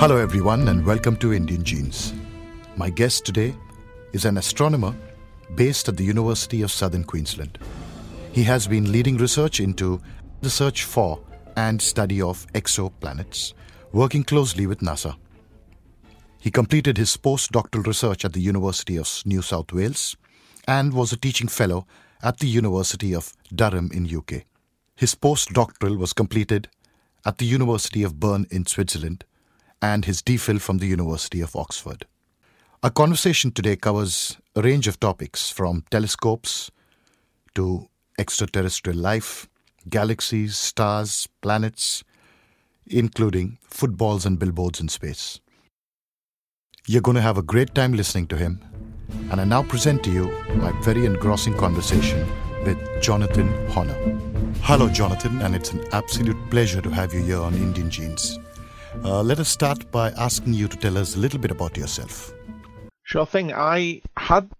Hello, everyone, and welcome to Indian Genes. My guest today is an astronomer based at the University of Southern Queensland. He has been leading research into the search for and study of exoplanets, working closely with NASA. He completed his postdoctoral research at the University of New South Wales and was a teaching fellow at the University of Durham in UK. His postdoctoral was completed at the University of Bern in Switzerland and his DPhil from the University of Oxford. Our conversation today covers a range of topics from telescopes to extraterrestrial life, galaxies, stars, planets, including footballs and billboards in space. You're going to have a great time listening to him, and I now present to you my very engrossing conversation with Jonathan Horner. Hello, Jonathan, and it's an absolute pleasure to have you here on Indian Genes. Uh, let us start by asking you to tell us a little bit about yourself. Sure thing. I had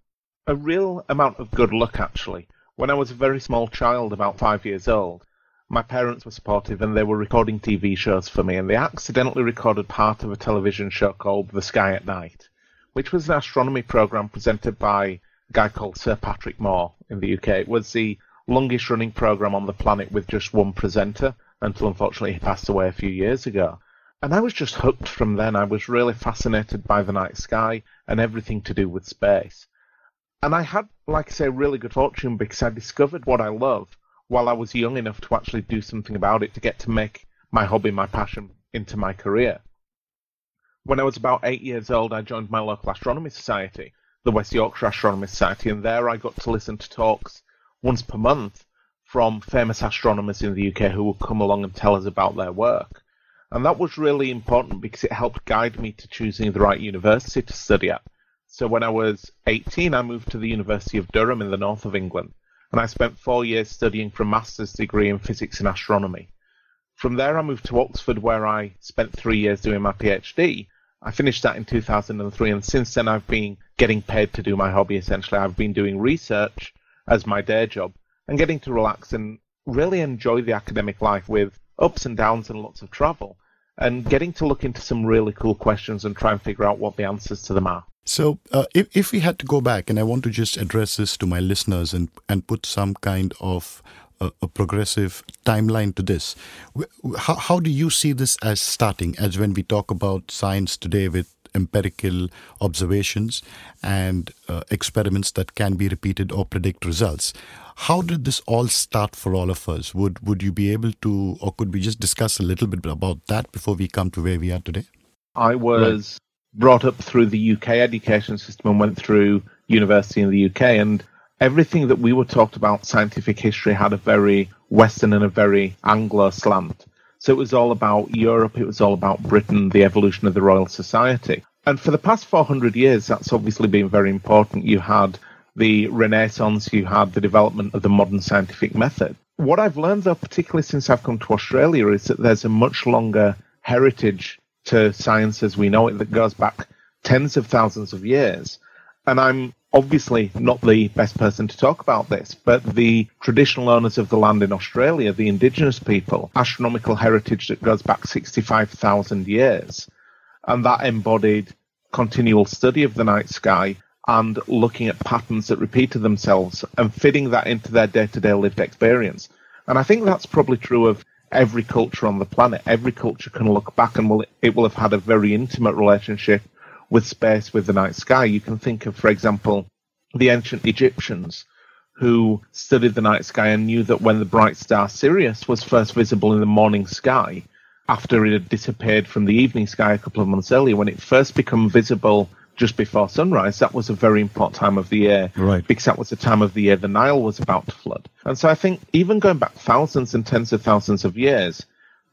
a real amount of good luck actually. When I was a very small child, about five years old, my parents were supportive and they were recording TV shows for me, and they accidentally recorded part of a television show called The Sky at Night, which was an astronomy program presented by a guy called Sir Patrick Moore in the UK. It was the longest running program on the planet with just one presenter until unfortunately he passed away a few years ago. And I was just hooked from then. I was really fascinated by the night sky and everything to do with space. And I had, like I say, really good fortune because I discovered what I love while I was young enough to actually do something about it to get to make my hobby, my passion into my career. When I was about eight years old, I joined my local astronomy society, the West Yorkshire Astronomy Society, and there I got to listen to talks once per month from famous astronomers in the UK who would come along and tell us about their work. And that was really important because it helped guide me to choosing the right university to study at. So when I was 18, I moved to the University of Durham in the north of England, and I spent four years studying for a master's degree in physics and astronomy. From there, I moved to Oxford, where I spent three years doing my PhD. I finished that in 2003, and since then, I've been getting paid to do my hobby essentially. I've been doing research as my day job and getting to relax and really enjoy the academic life with ups and downs and lots of travel and getting to look into some really cool questions and try and figure out what the answers to them are. So, uh, if, if we had to go back, and I want to just address this to my listeners and, and put some kind of a, a progressive timeline to this, how, how do you see this as starting? As when we talk about science today with empirical observations and uh, experiments that can be repeated or predict results. How did this all start for all of us? Would would you be able to, or could we just discuss a little bit about that before we come to where we are today? I was right. brought up through the UK education system and went through university in the UK, and everything that we were taught about scientific history had a very Western and a very Anglo slant. So it was all about Europe, it was all about Britain, the evolution of the Royal Society. And for the past 400 years, that's obviously been very important. You had the Renaissance, you had the development of the modern scientific method. What I've learned, though, particularly since I've come to Australia, is that there's a much longer heritage to science as we know it that goes back tens of thousands of years. And I'm obviously not the best person to talk about this, but the traditional owners of the land in Australia, the indigenous people, astronomical heritage that goes back 65,000 years. And that embodied continual study of the night sky and looking at patterns that repeated themselves and fitting that into their day to day lived experience. And I think that's probably true of every culture on the planet. Every culture can look back and will, it will have had a very intimate relationship with space, with the night sky. You can think of, for example, the ancient Egyptians who studied the night sky and knew that when the bright star Sirius was first visible in the morning sky, after it had disappeared from the evening sky a couple of months earlier, when it first became visible just before sunrise, that was a very important time of the year. Right. Because that was the time of the year the Nile was about to flood. And so I think even going back thousands and tens of thousands of years,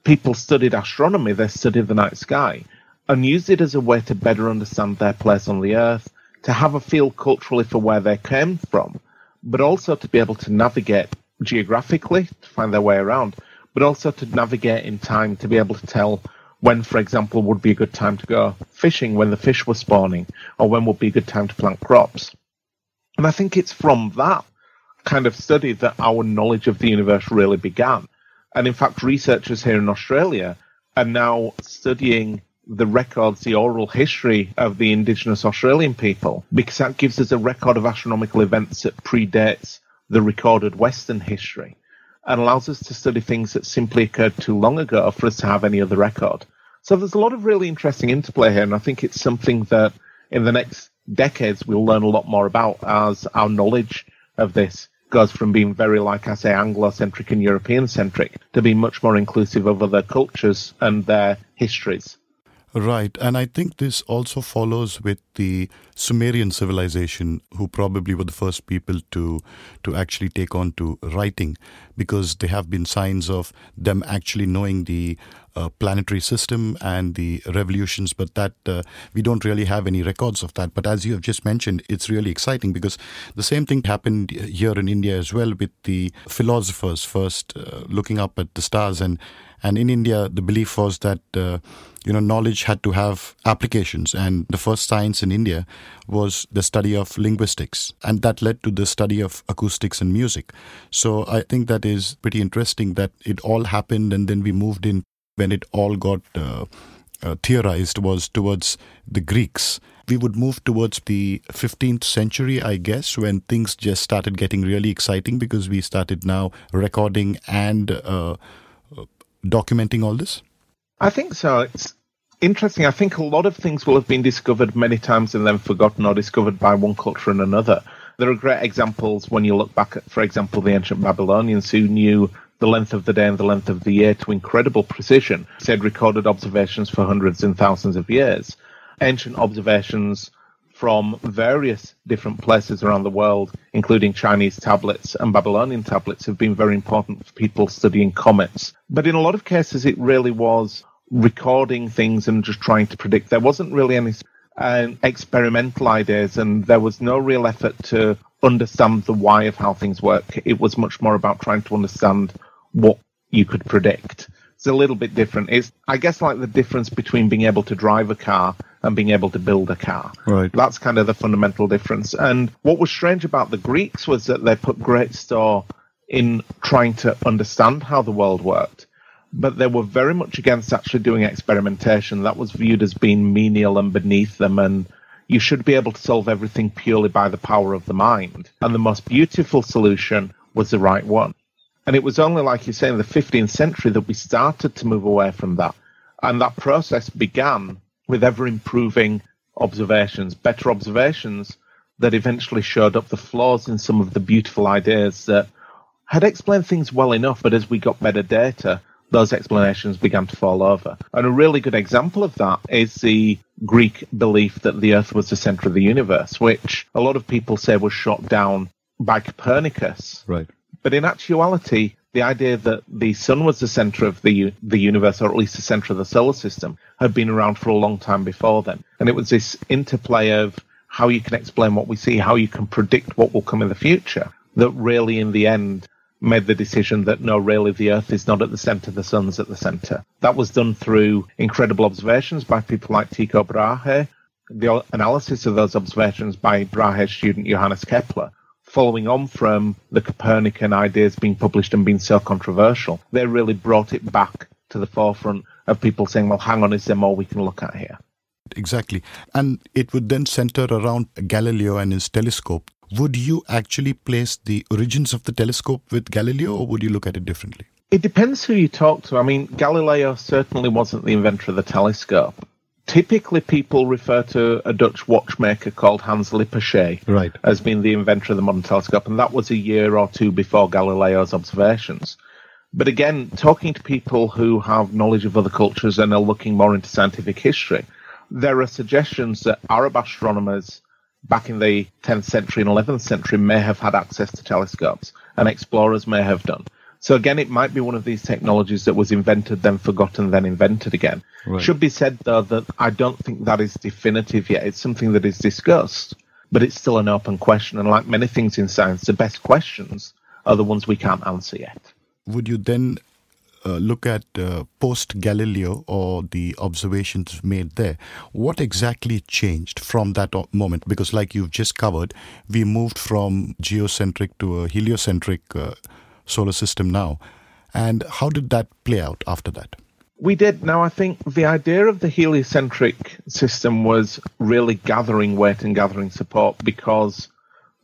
people studied astronomy, they studied the night sky, and used it as a way to better understand their place on the earth, to have a feel culturally for where they came from, but also to be able to navigate geographically, to find their way around, but also to navigate in time, to be able to tell when, for example, would be a good time to go fishing when the fish were spawning, or when would be a good time to plant crops. And I think it's from that kind of study that our knowledge of the universe really began. And in fact, researchers here in Australia are now studying the records, the oral history of the indigenous Australian people, because that gives us a record of astronomical events that predates the recorded Western history and allows us to study things that simply occurred too long ago for us to have any other record. So there's a lot of really interesting interplay here, and I think it's something that in the next decades we'll learn a lot more about as our knowledge of this goes from being very, like I say, Anglo-centric and European-centric to being much more inclusive of other cultures and their histories. Right. And I think this also follows with the Sumerian civilization, who probably were the first people to, to actually take on to writing, because there have been signs of them actually knowing the uh, planetary system and the revolutions, but that uh, we don't really have any records of that. But as you have just mentioned, it's really exciting because the same thing happened here in India as well with the philosophers first uh, looking up at the stars and and in India, the belief was that uh, you know knowledge had to have applications, and the first science in India was the study of linguistics, and that led to the study of acoustics and music. So I think that is pretty interesting that it all happened, and then we moved in when it all got uh, uh, theorized was towards the Greeks. We would move towards the 15th century, I guess, when things just started getting really exciting because we started now recording and uh, documenting all this? I think so. It's interesting. I think a lot of things will have been discovered many times and then forgotten or discovered by one culture and another. There are great examples when you look back at, for example, the ancient Babylonians who knew the length of the day and the length of the year to incredible precision. They had recorded observations for hundreds and thousands of years. Ancient observations from various different places around the world, including Chinese tablets and Babylonian tablets, have been very important for people studying comets. But in a lot of cases, it really was recording things and just trying to predict. There wasn't really any uh, experimental ideas, and there was no real effort to understand the why of how things work. It was much more about trying to understand what you could predict. It's a little bit different. It's, I guess, like the difference between being able to drive a car and being able to build a car. Right. That's kind of the fundamental difference. And what was strange about the Greeks was that they put great store in trying to understand how the world worked. But they were very much against actually doing experimentation. That was viewed as being menial and beneath them, and you should be able to solve everything purely by the power of the mind. And the most beautiful solution was the right one. And it was only, like you say, in the 15th century that we started to move away from that. And that process began with ever improving observations, better observations that eventually showed up the flaws in some of the beautiful ideas that had explained things well enough, but as we got better data, those explanations began to fall over. And a really good example of that is the Greek belief that the Earth was the center of the universe, which a lot of people say was shot down by Copernicus. Right. But in actuality, the idea that the sun was the center of the the universe, or at least the center of the solar system, had been around for a long time before then. And it was this interplay of how you can explain what we see, how you can predict what will come in the future, that really, in the end, made the decision that no, really, the Earth is not at the center, the sun's at the center. That was done through incredible observations by people like Tycho Brahe, the analysis of those observations by Brahe's student Johannes Kepler, following on from the Copernican ideas being published and being so controversial, they really brought it back to the forefront of people saying, well, hang on, is there more we can look at here? Exactly. And it would then center around Galileo and his telescope. Would you actually place the origins of the telescope with Galileo or would you look at it differently? It depends who you talk to. I mean, Galileo certainly wasn't the inventor of the telescope typically people refer to a Dutch watchmaker called Hans Lippershey right. as being the inventor of the modern telescope, and that was a year or two before Galileo's observations. But again, talking to people who have knowledge of other cultures and are looking more into scientific history, there are suggestions that Arab astronomers back in the 10th century and 11th century may have had access to telescopes, and explorers may have done. So again, it might be one of these technologies that was invented, then forgotten, then invented again. Right. Should be said though that I don't think that is definitive yet. It's something that is discussed, but it's still an open question. And like many things in science, the best questions are the ones we can't answer yet. Would you then uh, look at uh, post Galileo or the observations made there, what exactly changed from that moment? Because, like you've just covered, we moved from geocentric to a heliocentric uh, solar system now. And how did that play out after that? We did. Now, I think the idea of the heliocentric system was really gathering weight and gathering support because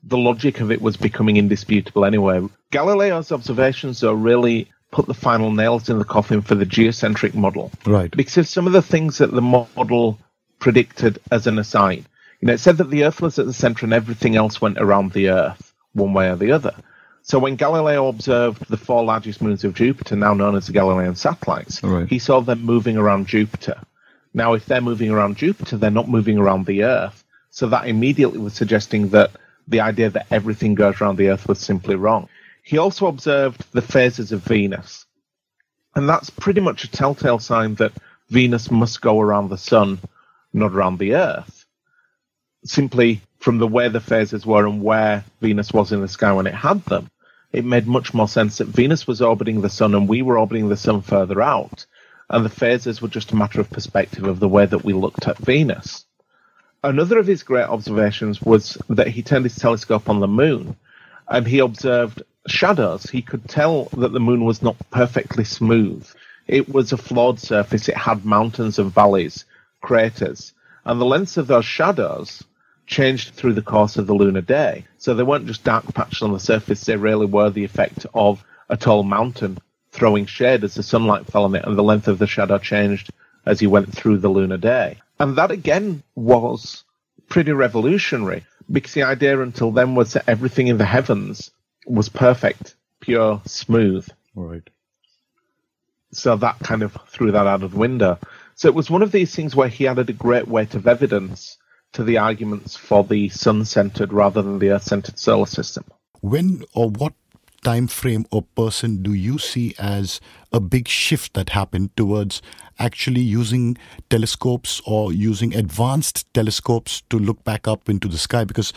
the logic of it was becoming indisputable anyway. Galileo's observations, though, really put the final nails in the coffin for the geocentric model. Right. Because some of the things that the model predicted as an aside, you know, it said that the Earth was at the center and everything else went around the Earth one way or the other. So when Galileo observed the four largest moons of Jupiter, now known as the Galilean satellites, Right. he saw them moving around Jupiter. Now, if they're moving around Jupiter, they're not moving around the Earth. So that immediately was suggesting that the idea that everything goes around the Earth was simply wrong. He also observed the phases of Venus. And that's pretty much a telltale sign that Venus must go around the Sun, not around the Earth. Simply from the way the phases were and where Venus was in the sky when it had them, it made much more sense that Venus was orbiting the Sun and we were orbiting the Sun further out. And the phases were just a matter of perspective of the way that we looked at Venus. Another of his great observations was that he turned his telescope on the moon and he observed shadows. He could tell that the moon was not perfectly smooth. It was a flawed surface. It had mountains and valleys, craters, and the lengths of those shadows changed through the course of the lunar day. So they weren't just dark patches on the surface, they really were the effect of a tall mountain throwing shade as the sunlight fell on it, and the length of the shadow changed as he went through the lunar day. And that again was pretty revolutionary because the idea until then was that everything in the heavens was perfect, pure, smooth. Right. So that kind of threw that out of the window. So it was one of these things where he added a great weight of evidence to the arguments for the sun centered rather than the earth centered solar system. When or what time frame or person do you see as a big shift that happened towards actually using telescopes or using advanced telescopes to look back up into the sky? Because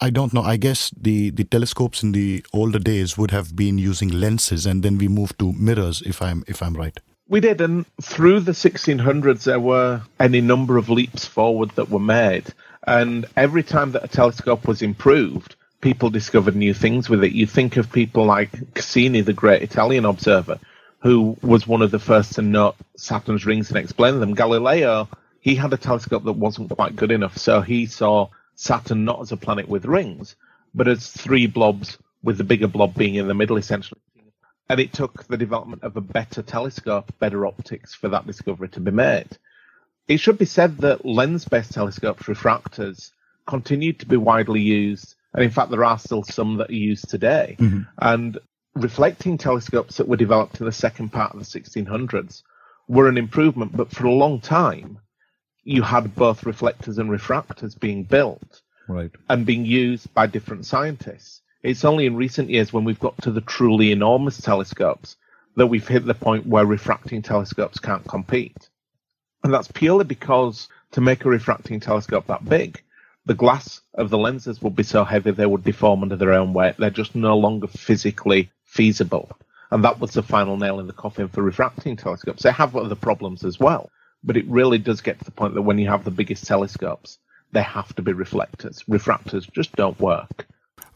I, don't know. I guess the the telescopes in the older days would have been using lenses and then we moved to mirrors if i'm if i'm right We did, and through the 1600s, there were any number of leaps forward that were made. And every time that a telescope was improved, people discovered new things with it. You think of people like Cassini, the great Italian observer, who was one of the first to note Saturn's rings and explain them. Galileo, he had a telescope that wasn't quite good enough, so he saw Saturn not as a planet with rings, but as three blobs, with the bigger blob being in the middle, essentially. And it took the development of a better telescope, better optics for that discovery to be made. It should be said that lens based telescopes, refractors, continued to be widely used. And in fact, there are still some that are used today. Mm-hmm. And reflecting telescopes that were developed in the second part of the 1600s were an improvement, but for a long time, you had both reflectors and refractors being built right and being used by different scientists. It's only in recent years when we've got to the truly enormous telescopes that we've hit the point where refracting telescopes can't compete. And that's purely because to make a refracting telescope that big, the glass of the lenses would be so heavy they would deform under their own weight. They're just no longer physically feasible. And that was the final nail in the coffin for refracting telescopes. They have other problems as well, but it really does get to the point that when you have the biggest telescopes, they have to be reflectors. Refractors just don't work.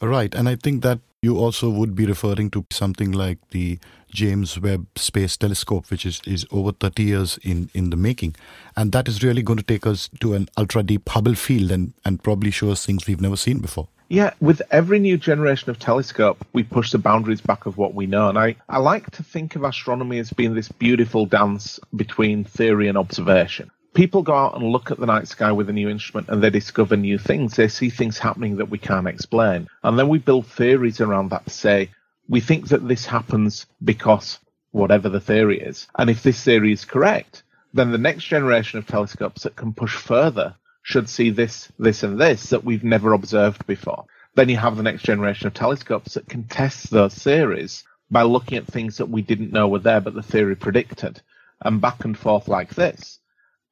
Right, and I think that you also would be referring to something like the James Webb Space Telescope, which is, is over 30 years in, in the making. And that is really going to take us to an ultra deep Hubble field and, and probably show us things we've never seen before. Yeah, with every new generation of telescope, we push the boundaries back of what we know. And I, I like to think of astronomy as being this beautiful dance between theory and observation. People go out and look at the night sky with a new instrument and they discover new things. They see things happening that we can't explain. And then we build theories around that to say, we think that this happens because whatever the theory is. And if this theory is correct, then the next generation of telescopes that can push further should see this, this, and this that we've never observed before. Then you have the next generation of telescopes that can test those theories by looking at things that we didn't know were there but the theory predicted, and back and forth like this.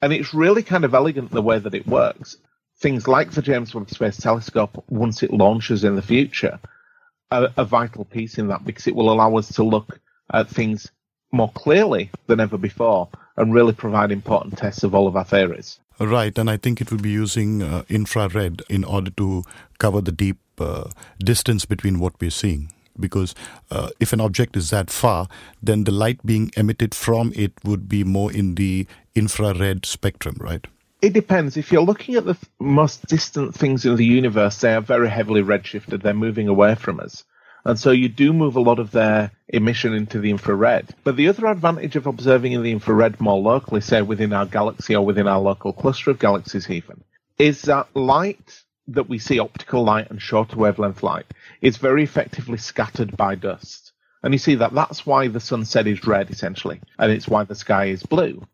And it's really kind of elegant the way that it works. Things like the James Webb Space Telescope, once it launches in the future, are a vital piece in that because it will allow us to look at things more clearly than ever before and really provide important tests of all of our theories. Right, and I think it will be using uh, infrared in order to cover the deep uh, distance between what we're seeing. Because uh, if an object is that far, then the light being emitted from it would be more in the infrared spectrum, right? It depends. If you're looking at the th- most distant things in the universe, they are very heavily redshifted. They're moving away from us. And so you do move a lot of their emission into the infrared. But the other advantage of observing in the infrared more locally, say within our galaxy or within our local cluster of galaxies even, is that light that we see, optical light and shorter wavelength light, is very effectively scattered by dust. And you see that that's why the sunset is red essentially, and it's why the sky is blue.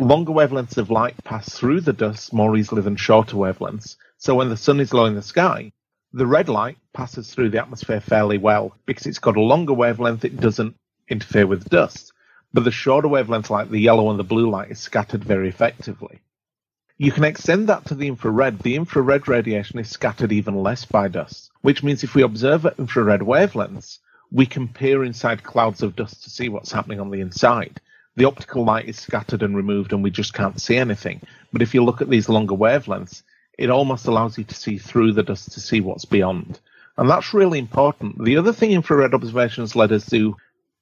Longer wavelengths of light pass through the dust more easily than shorter wavelengths. So when the sun is low in the sky, the red light passes through the atmosphere fairly well because it's got a longer wavelength, it doesn't interfere with dust. But the shorter wavelength light, the yellow and the blue light, is scattered very effectively. You can extend that to the infrared. The infrared radiation is scattered even less by dust, which means if we observe infrared wavelengths, we can peer inside clouds of dust to see what's happening on the inside. The optical light is scattered and removed, and we just can't see anything. But if you look at these longer wavelengths, it almost allows you to see through the dust to see what's beyond. And that's really important. The other thing infrared observations let us do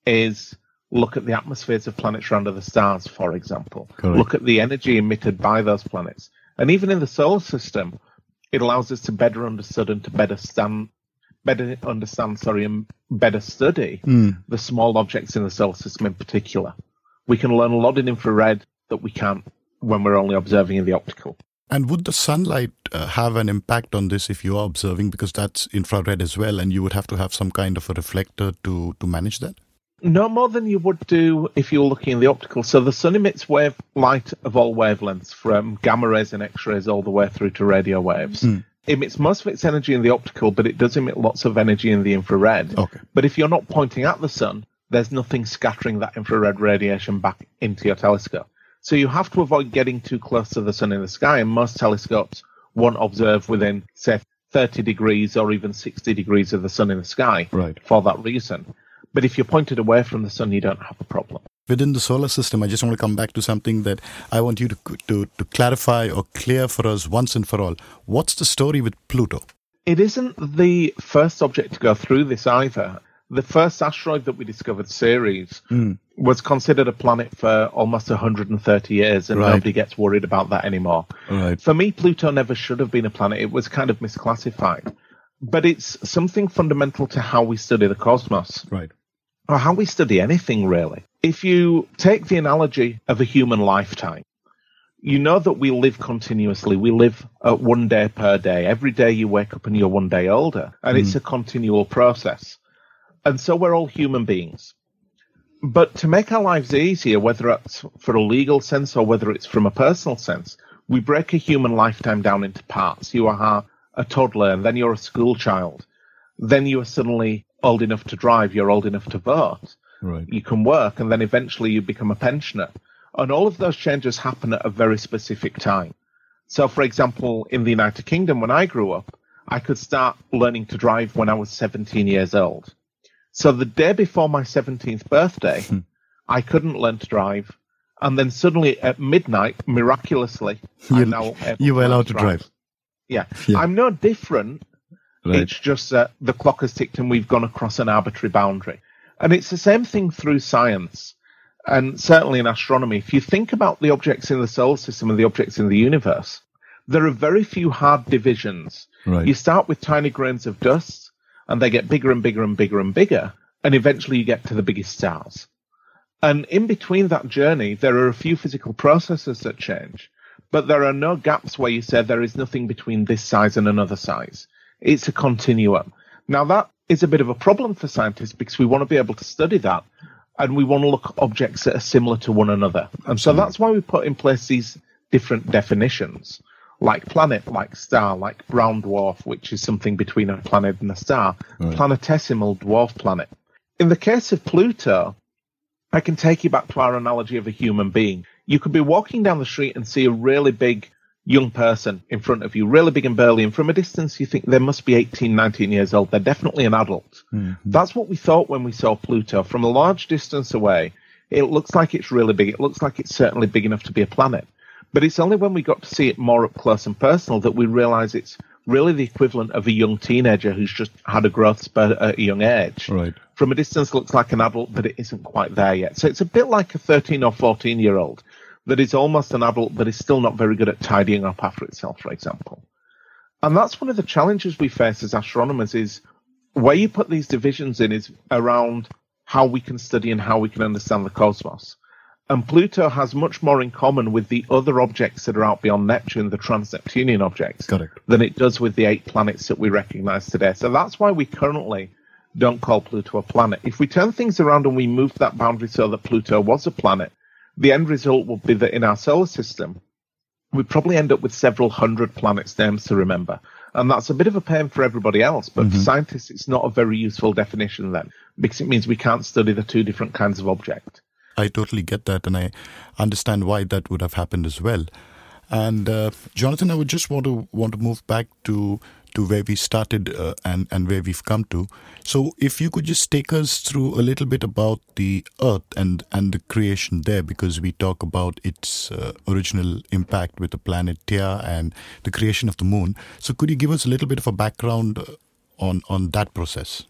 is look at the atmospheres of planets around other stars, for example. Correct. Look at the energy emitted by those planets. And even in the solar system, it allows us to better understand and to better stand, better understand, sorry, and better study hmm. the small objects in the solar system in particular. We can learn a lot in infrared that we can't when we're only observing in the optical. And would the sunlight uh, have an impact on this if you are observing? Because that's infrared as well, and you would have to have some kind of a reflector to, to manage that? No more than you would do if you were looking in the optical. So the sun emits wave light of all wavelengths, from gamma rays and X rays all the way through to radio waves. It emits most of its energy in the optical, but it does emit lots of energy in the infrared. Okay. But if you're not pointing at the sun, there's nothing scattering that infrared radiation back into your telescope. So you have to avoid getting too close to the sun in the sky, and most telescopes won't observe within, say, 30 degrees or even 60 degrees of the sun in the sky Right. for that reason. But if you're pointed away from the sun, you don't have a problem. Within the solar system, I just want to come back to something that I want you to, to, to clarify or clear for us once and for all. What's the story with Pluto? It isn't the first object to go through this either. The first asteroid that we discovered, Ceres, hmm. was considered a planet for almost 130 years, and Right. nobody gets worried about that anymore. Right. For me, Pluto never should have been a planet. It was kind of misclassified. But it's something fundamental to how we study the cosmos, Right. or how we study anything, really. If you take the analogy of a human lifetime, you know that we live continuously. We live at one day per day. Every day you wake up and you're one day older, and it's hmm. a continual process. And so we're all human beings. But to make our lives easier, whether it's for a legal sense or whether it's from a personal sense, we break a human lifetime down into parts. You are a toddler, and then you're a school child. Then you are suddenly old enough to drive, you're old enough to vote. Right. You can work, and then eventually you become a pensioner. And all of those changes happen at a very specific time. So, for example, in the United Kingdom, when I grew up, I could start learning to drive when I was 17 years old. So the day before my 17th birthday, hmm. I couldn't learn to drive. And then suddenly at midnight, miraculously, You- I'm now able you were allowed to drive. Yeah. Yeah. I'm no different. Right. It's just that the clock has ticked and we've gone across an arbitrary boundary. And it's the same thing through science and certainly in astronomy. If you think about the objects in the solar system and the objects in the universe, there are very few hard divisions. Right. You start with tiny grains of dust and they get bigger and bigger and bigger and bigger. And eventually you get to the biggest stars. And in between that journey, there are a few physical processes that change, but there are no gaps where you say there is nothing between this size and another size. It's a continuum. Now that is a bit of a problem for scientists because we want to be able to study that and we want to look at objects that are similar to one another. And so that's why we put in place these different definitions, like planet, like star, like brown dwarf, which is something between a planet and a star, planetesimal dwarf planet. In the case of Pluto, I can take you back to our analogy of a human being. You could be walking down the street and see a really big young person in front of you, really big and burly, and from a distance you think they must be 18, 19 years old. They're definitely an adult. Mm-hmm. That's what we thought when we saw Pluto. From a large distance away, it looks like it's really big. It looks like it's certainly big enough to be a planet. But it's only when we got to see it more up close and personal that we realize it's really the equivalent of a young teenager who's just had a growth spurt at a young age. Right. From a distance, looks like an adult, but it isn't quite there yet. So it's a bit like a 13 or 14 year old that is almost an adult, but is still not very good at tidying up after itself, for example. And that's one of the challenges we face as astronomers is where you put these divisions in is around how we can study and how we can understand the cosmos. And Pluto has much more in common with the other objects that are out beyond Neptune, the trans-Neptunian objects, Correct. than it does with the eight planets that we recognize today. So that's why we currently don't call Pluto a planet. If we turn things around and we move that boundary so that Pluto was a planet, the end result will be that in our solar system, we probably end up with several hundred planets' names to remember. And that's a bit of a pain for everybody else, but mm-hmm. for scientists, it's not a very useful definition then, because it means we can't study the two different kinds of object. I totally get that, and I understand why that would have happened as well. And uh, Jonathan, I would just want to want to move back to to where we started uh, and and where we've come to. So, if you could just take us through a little bit about the Earth and and the creation there, because we talk about its uh, original impact with the planet Theia and the creation of the Moon. So, could you give us a little bit of a background on on that process?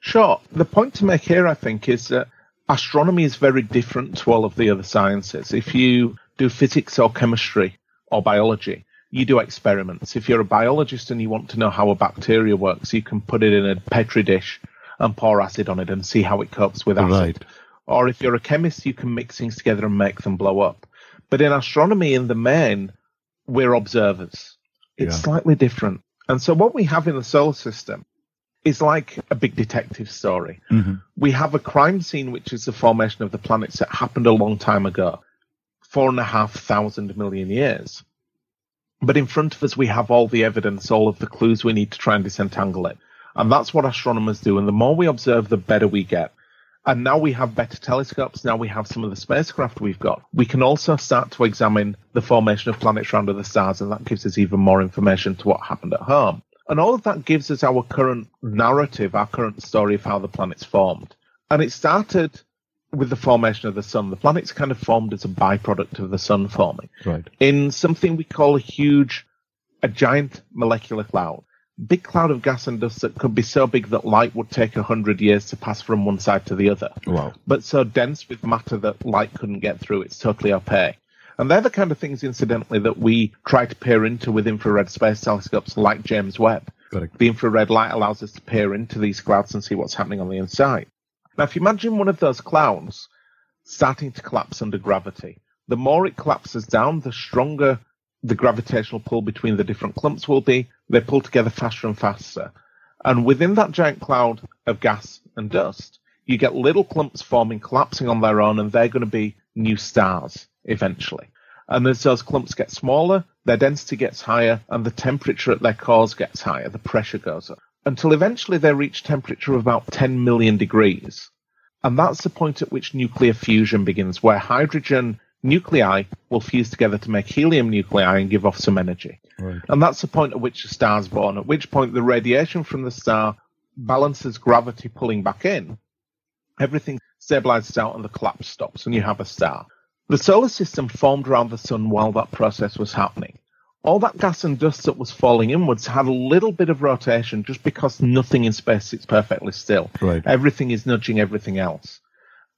Sure. The point to make here, I think, is that astronomy is very different to all of the other sciences. If you do physics or chemistry or biology, you do experiments. If you're a biologist and you want to know how a bacteria works, you can put it in a petri dish and pour acid on it and see how it copes with acid. Right. Or if you're a chemist, you can mix things together and make them blow up. But in astronomy, in the main, we're observers. It's Yeah. slightly different. And so what we have in the solar system is like a big detective story. Mm-hmm. We have a crime scene, which is the formation of the planets that happened a long time ago, four and a half thousand million years. But in front of us, we have all the evidence, all of the clues we need to try and disentangle it. And that's what astronomers do. And the more we observe, the better we get. And now we have better telescopes. Now we have some of the spacecraft we've got. We can also start to examine the formation of planets around other stars, and that gives us even more information to what happened at home. And all of that gives us our current narrative, our current story of how the planets formed. And it started with the formation of the sun. The planets kind of formed as a byproduct of the sun forming Right. in something we call a huge, a giant molecular cloud. Big cloud of gas and dust that could be so big that light would take a hundred years to pass from one side to the other. Wow. But so dense with matter that light couldn't get through. It's totally opaque. And they're the kind of things, incidentally, that we try to peer into with infrared space telescopes like James Webb. The infrared light allows us to peer into these clouds and see what's happening on the inside. Now, if you imagine one of those clouds starting to collapse under gravity, the more it collapses down, the stronger the gravitational pull between the different clumps will be. They pull together faster and faster. And within that giant cloud of gas and dust, you get little clumps forming, collapsing on their own, and they're going to be new stars eventually. And as those clumps get smaller, their density gets higher, and the temperature at their cores gets higher, the pressure goes up, until eventually they reach temperature of about 10 million degrees. And that's the point at which nuclear fusion begins, where hydrogen nuclei will fuse together to make helium nuclei and give off some energy. Right. And that's the point at which a star's born, at which point the radiation from the star balances gravity pulling back in. Everything stabilizes out and the collapse stops, and you have a star. The solar system formed around the sun while that process was happening. All that gas and dust that was falling inwards had a little bit of rotation just because nothing in space sits perfectly still. Right. Everything is nudging everything else.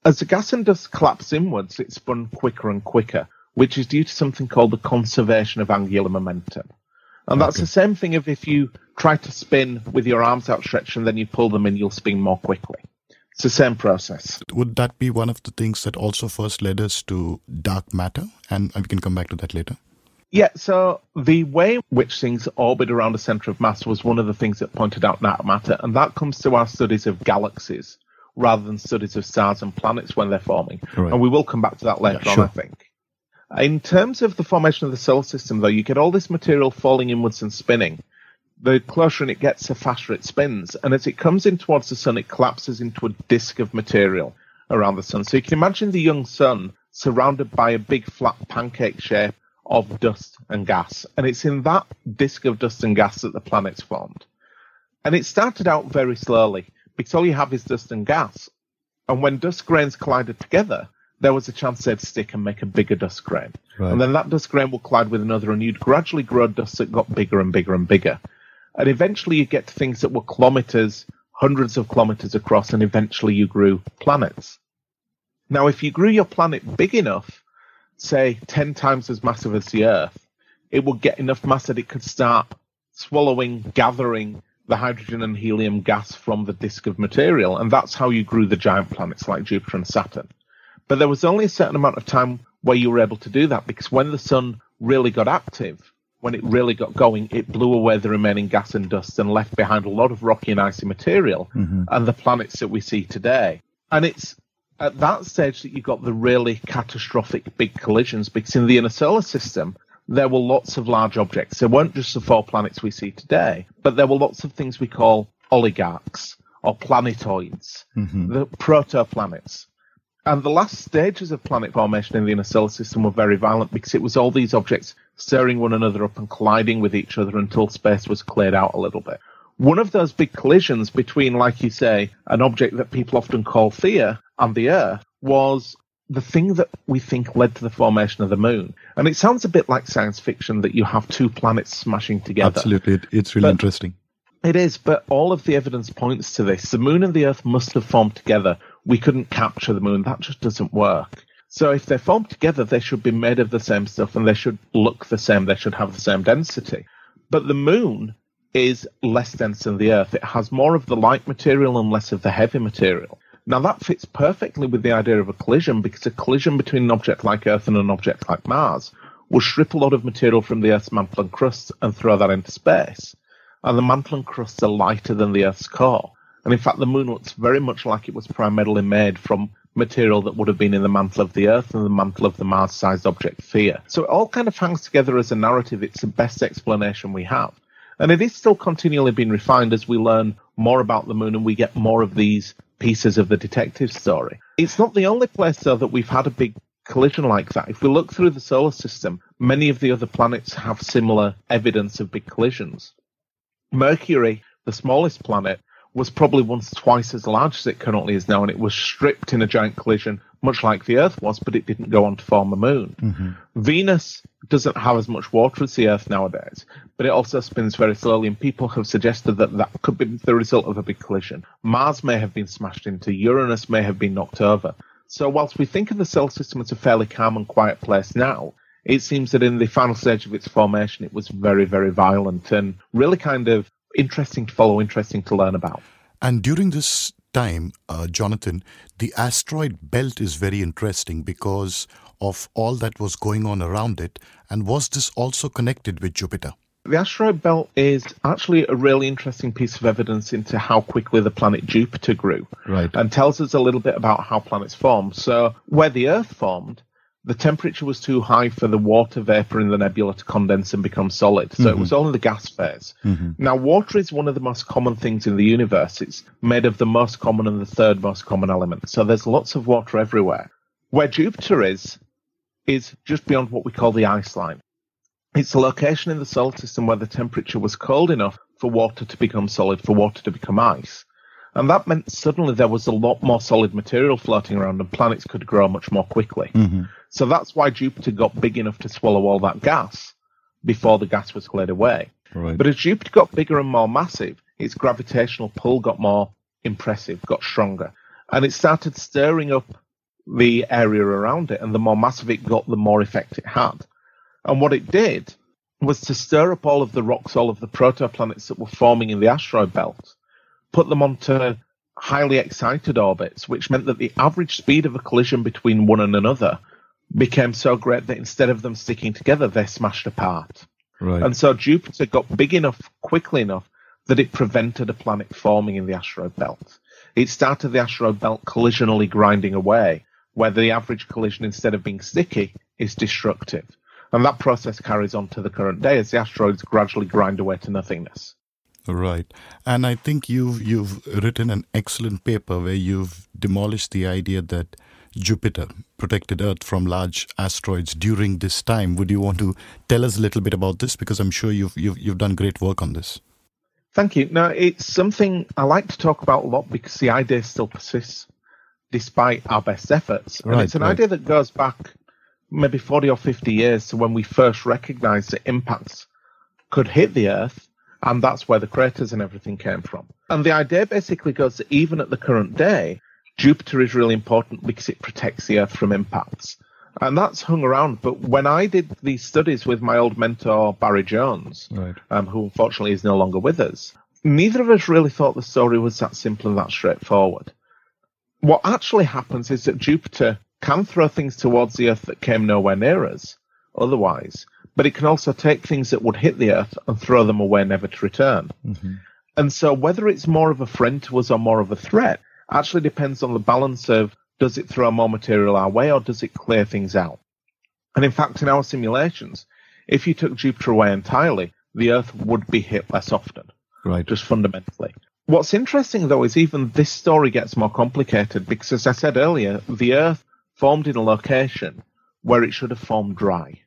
As the gas and dust collapse inwards, it spun quicker and quicker, which is due to something called the conservation of angular momentum. And that's Okay. the same thing if, if you try to spin with your arms outstretched and then you pull them in, you'll spin more quickly. It's the same process. Would that be one of the things that also first led us to dark matter? And we can come back to that later. Yeah, so the way in which things orbit around a center of mass was one of the things that pointed out dark matter, and that comes to our studies of galaxies rather than studies of stars and planets when they're forming. Right. And we will come back to that later Yeah, on. I think. In terms of the formation of the solar system, though, you get all this material falling inwards and spinning. The closer it gets, the faster it spins. And as it comes in towards the sun, it collapses into a disk of material around the sun. So you can imagine the young sun surrounded by a big flat pancake shape of dust and gas. And it's in that disk of dust and gas that the planets formed. And it started out very slowly because all you have is dust and gas. And when dust grains collided together, there was a chance they'd stick and make a bigger dust grain. Right. And then that dust grain will collide with another, and you'd gradually grow dust that got bigger and bigger and bigger. And eventually you get to things that were kilometers, hundreds of kilometers across, and eventually you grew planets. Now, if you grew your planet big enough, say 10 times as massive as the Earth, it would get enough mass that it could start swallowing, gathering the hydrogen and helium gas from the disk of material. And that's how you grew the giant planets like Jupiter and Saturn. But there was only a certain amount of time where you were able to do that because when the sun really got active, when it really got going, it blew away the remaining gas and dust and left behind a lot of rocky and icy material mm-hmm. and the planets that we see today. And it's at that stage that you've got the really catastrophic big collisions because in the inner solar system, there were lots of large objects. There weren't just the four planets we see today, but there were lots of things we call oligarchs or planetoids, mm-hmm. the protoplanets. And the last stages of planet formation in the inner solar system were very violent because it was all these objects stirring one another up and colliding with each other until space was cleared out a little bit. One of those big collisions between, like you say, an object that people often call Theia and the Earth was the thing that we think led to the formation of the moon. And it sounds a bit like science fiction that you have two planets smashing together. Absolutely. It's really but interesting. It is, but all of the evidence points to this. The moon and the earth must have formed together. We couldn't capture the moon. That just doesn't work. So if they're formed together, they should be made of the same stuff and they should look the same. They should have the same density. But the moon is less dense than the earth. It has more of the light material and less of the heavy material. Now that fits perfectly with the idea of a collision because a collision between an object like Earth and an object like Mars will strip a lot of material from the Earth's mantle and crust and throw that into space. And the mantle and crust are lighter than the Earth's core. And in fact, the moon looks very much like it was primarily made from material that would have been in the mantle of the Earth and the mantle of the Mars sized object Theia. So it all kind of hangs together as a narrative. It's the best explanation we have. And it is still continually being refined as we learn more about the moon and we get more of these pieces of the detective story. It's not the only place, though, that we've had a big collision like that. If we look through the solar system, many of the other planets have similar evidence of big collisions. Mercury, the smallest planet, was probably once twice as large as it currently is now, and it was stripped in a giant collision, much like the Earth was, but it didn't go on to form a moon. Mm-hmm. Venus doesn't have as much water as the Earth nowadays, but it also spins very slowly, and people have suggested that that could be the result of a big collision. Mars may have been smashed into, Uranus may have been knocked over. So, whilst we think of the solar system as a fairly calm and quiet place now, it seems that in the final stage of its formation, it was very, very violent and really kind of interesting to follow, interesting to learn about. And during this time, uh, Jonathan, the asteroid belt is very interesting because of all that was going on around it. And was this also connected with Jupiter? The asteroid belt is actually a really interesting piece of evidence into how quickly the planet Jupiter grew. Right. And tells us a little bit about how planets form. So, where the Earth formed, the temperature was too high for the water vapor in the nebula to condense and become solid. So mm-hmm. it was only the gas phase. Mm-hmm. Now, water is one of the most common things in the universe. It's made of the most common and the third most common element. So there's lots of water everywhere. Where Jupiter is, is just beyond what we call the ice line. It's a location in the solar system where the temperature was cold enough for water to become solid, for water to become ice. And that meant suddenly there was a lot more solid material floating around and planets could grow much more quickly. Mm-hmm. So that's why Jupiter got big enough to swallow all that gas before the gas was cleared away. Right. But as Jupiter got bigger and more massive, its gravitational pull got more impressive, got stronger. And it started stirring up the area around it. And the more massive it got, the more effect it had. And what it did was to stir up all of the rocks, all of the protoplanets that were forming in the asteroid belt put them onto highly excited orbits, which meant that the average speed of a collision between one and another became so great that instead of them sticking together, they smashed apart. Right. And so Jupiter got big enough quickly enough that it prevented a planet forming in the asteroid belt. It started the asteroid belt collisionally grinding away, where the average collision, instead of being sticky, is destructive. And that process carries on to the current day as the asteroids gradually grind away to nothingness. Right. And I think you've you've written an excellent paper where you've demolished the idea that Jupiter protected Earth from large asteroids during this time. Would you want to tell us a little bit about this? Because I'm sure you've you've, you've done great work on this. Thank you. Now it's something I like to talk about a lot because the idea still persists despite our best efforts. And it's an right. idea that goes back maybe 40 or 50 years to when we first recognized that impacts could hit the Earth And that's where the craters and everything came from. And the idea basically goes that even at the current day, Jupiter is really important because it protects the Earth from impacts. And that's hung around. But when I did these studies with my old mentor, Barrie Jones, Right. um, who unfortunately is no longer with us, neither of us really thought the story was that simple and that straightforward. What actually happens is that Jupiter can throw things towards the Earth that came nowhere near us otherwise, but it can also take things that would hit the Earth and throw them away never to return. And so whether it's more of a friend to us or more of a threat actually depends on the balance of does it throw more material our way or does it clear things out? And in fact, in our simulations, if you took Jupiter away entirely, the Earth would be hit less often, Right. just fundamentally. What's interesting though is even this story gets more complicated because, as I said earlier, the Earth formed in a location where it should have formed dry.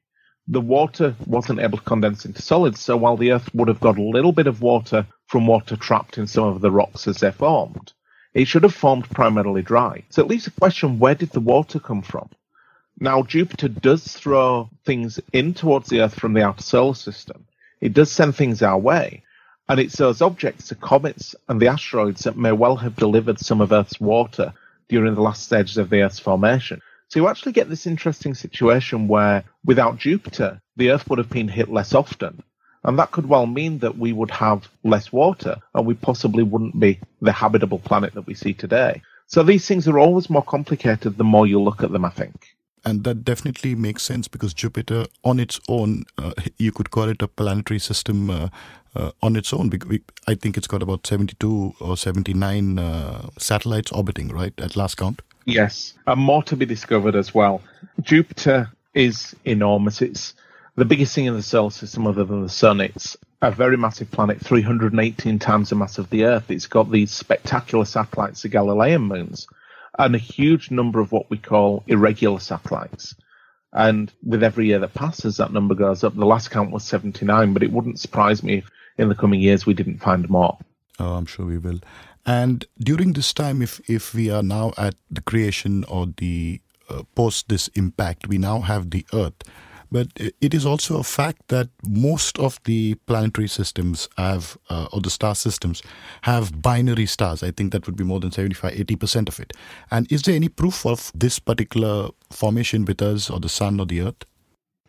The water wasn't able to condense into solids, so while the Earth would have got a little bit of water from water trapped in some of the rocks as they formed, it should have formed primarily dry. So it leaves the question where did the water come from? Now, Jupiter does throw things in towards the Earth from the outer solar system. It does send things our way. And it's those objects, the comets and the asteroids, that may well have delivered some of Earth's water during the last stages of the Earth's formation. So you actually get this interesting situation where without Jupiter, the Earth would have been hit less often. And that could well mean that we would have less water and we possibly wouldn't be the habitable planet that we see today. So these things are always more complicated the more you look at them, I think. And that definitely makes sense because Jupiter, on its own, uh, you could call it a planetary system uh, uh, on its own. I think it's got about 72 or 79 uh, satellites orbiting, right, at last count? Yes, and more to be discovered as well. Jupiter is enormous. It's the biggest thing in the solar system other than the sun. It's a very massive planet, 318 times the mass of the Earth. It's got these spectacular satellites, the Galilean moons, and a huge number of what we call irregular satellites. And with every year that passes, that number goes up. The last count was 79, but it wouldn't surprise me if in the coming years we didn't find more. Oh, I'm sure we will. And during this time, if if we are now at the creation or the uh, post this impact, we now have the Earth. But it is also a fact that most of the planetary systems have, uh, or the star systems, have binary stars. I think that would be more than 75, 80% of it. And is there any proof of this particular formation with us, or the Sun, or the Earth?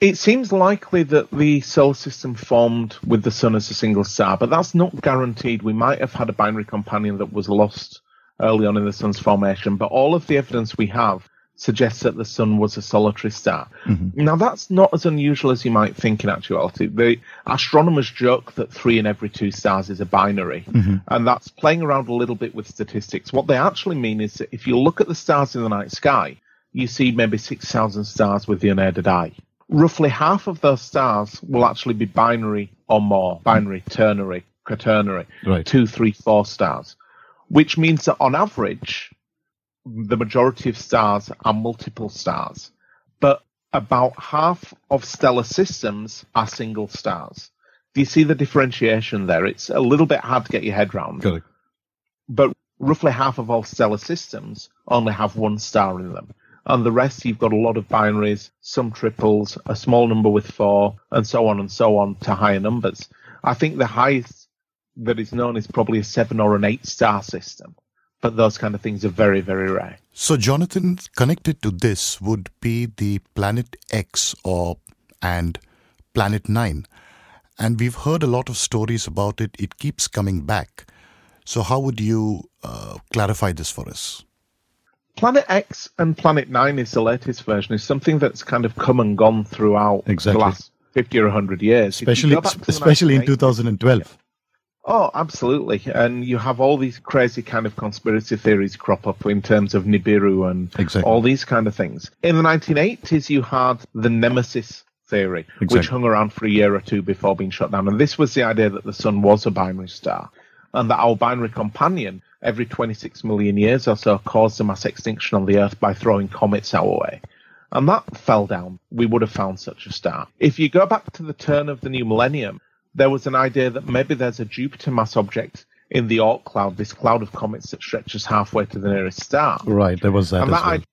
It seems likely that the solar system formed with the sun as a single star, but that's not guaranteed. We might have had a binary companion that was lost early on in the sun's formation, but all of the evidence we have suggests that the sun was a solitary star. Mm-hmm. Now, that's not as unusual as you might think in actuality. The astronomers joke that three in every two stars is a binary, mm-hmm. and that's playing around a little bit with statistics. What they actually mean is that if you look at the stars in the night sky, you see maybe 6,000 stars with the unaided eye roughly half of those stars will actually be binary or more, binary, mm-hmm. ternary, quaternary, Right. two, three, four stars, which means that on average, the majority of stars are multiple stars, but about half of stellar systems are single stars. Do you see the differentiation there? It's a little bit hard to get your head round Correct. but roughly half of all stellar systems only have one star in them. And the rest, you've got a lot of binaries, some triples, a small number with four, and so on and so on to higher numbers. I think the highest that is known is probably a seven or an eight star system. But those kind of things are very, very rare. So, Jonathan, connected to this would be the Planet X or and Planet Nine, and we've heard a lot of stories about it. It keeps coming back. So, how would you uh, clarify this for us? Planet X and Planet Nine is the latest version. Is something that's kind of come and gone throughout Exactly. the last fifty or hundred years. Especially, go back to the especially in 1980s 2012. Oh, absolutely. And you have all these crazy kind of conspiracy theories crop up in terms of Nibiru and Exactly. all these kind of things. In the 1980s, you had the Nemesis theory, which hung around for a year or two before being shut down. And this was the idea that the sun was a binary star and that our binary companion every 26 million years or so caused a mass extinction on the Earth by throwing comets our way. And that fell down. We would have found such a star. If you go back to the turn of the new millennium, there was an idea that maybe there's a Jupiter mass object in the Oort cloud, this cloud of comets that stretches halfway to the nearest star. Right, there was that And that, well. I-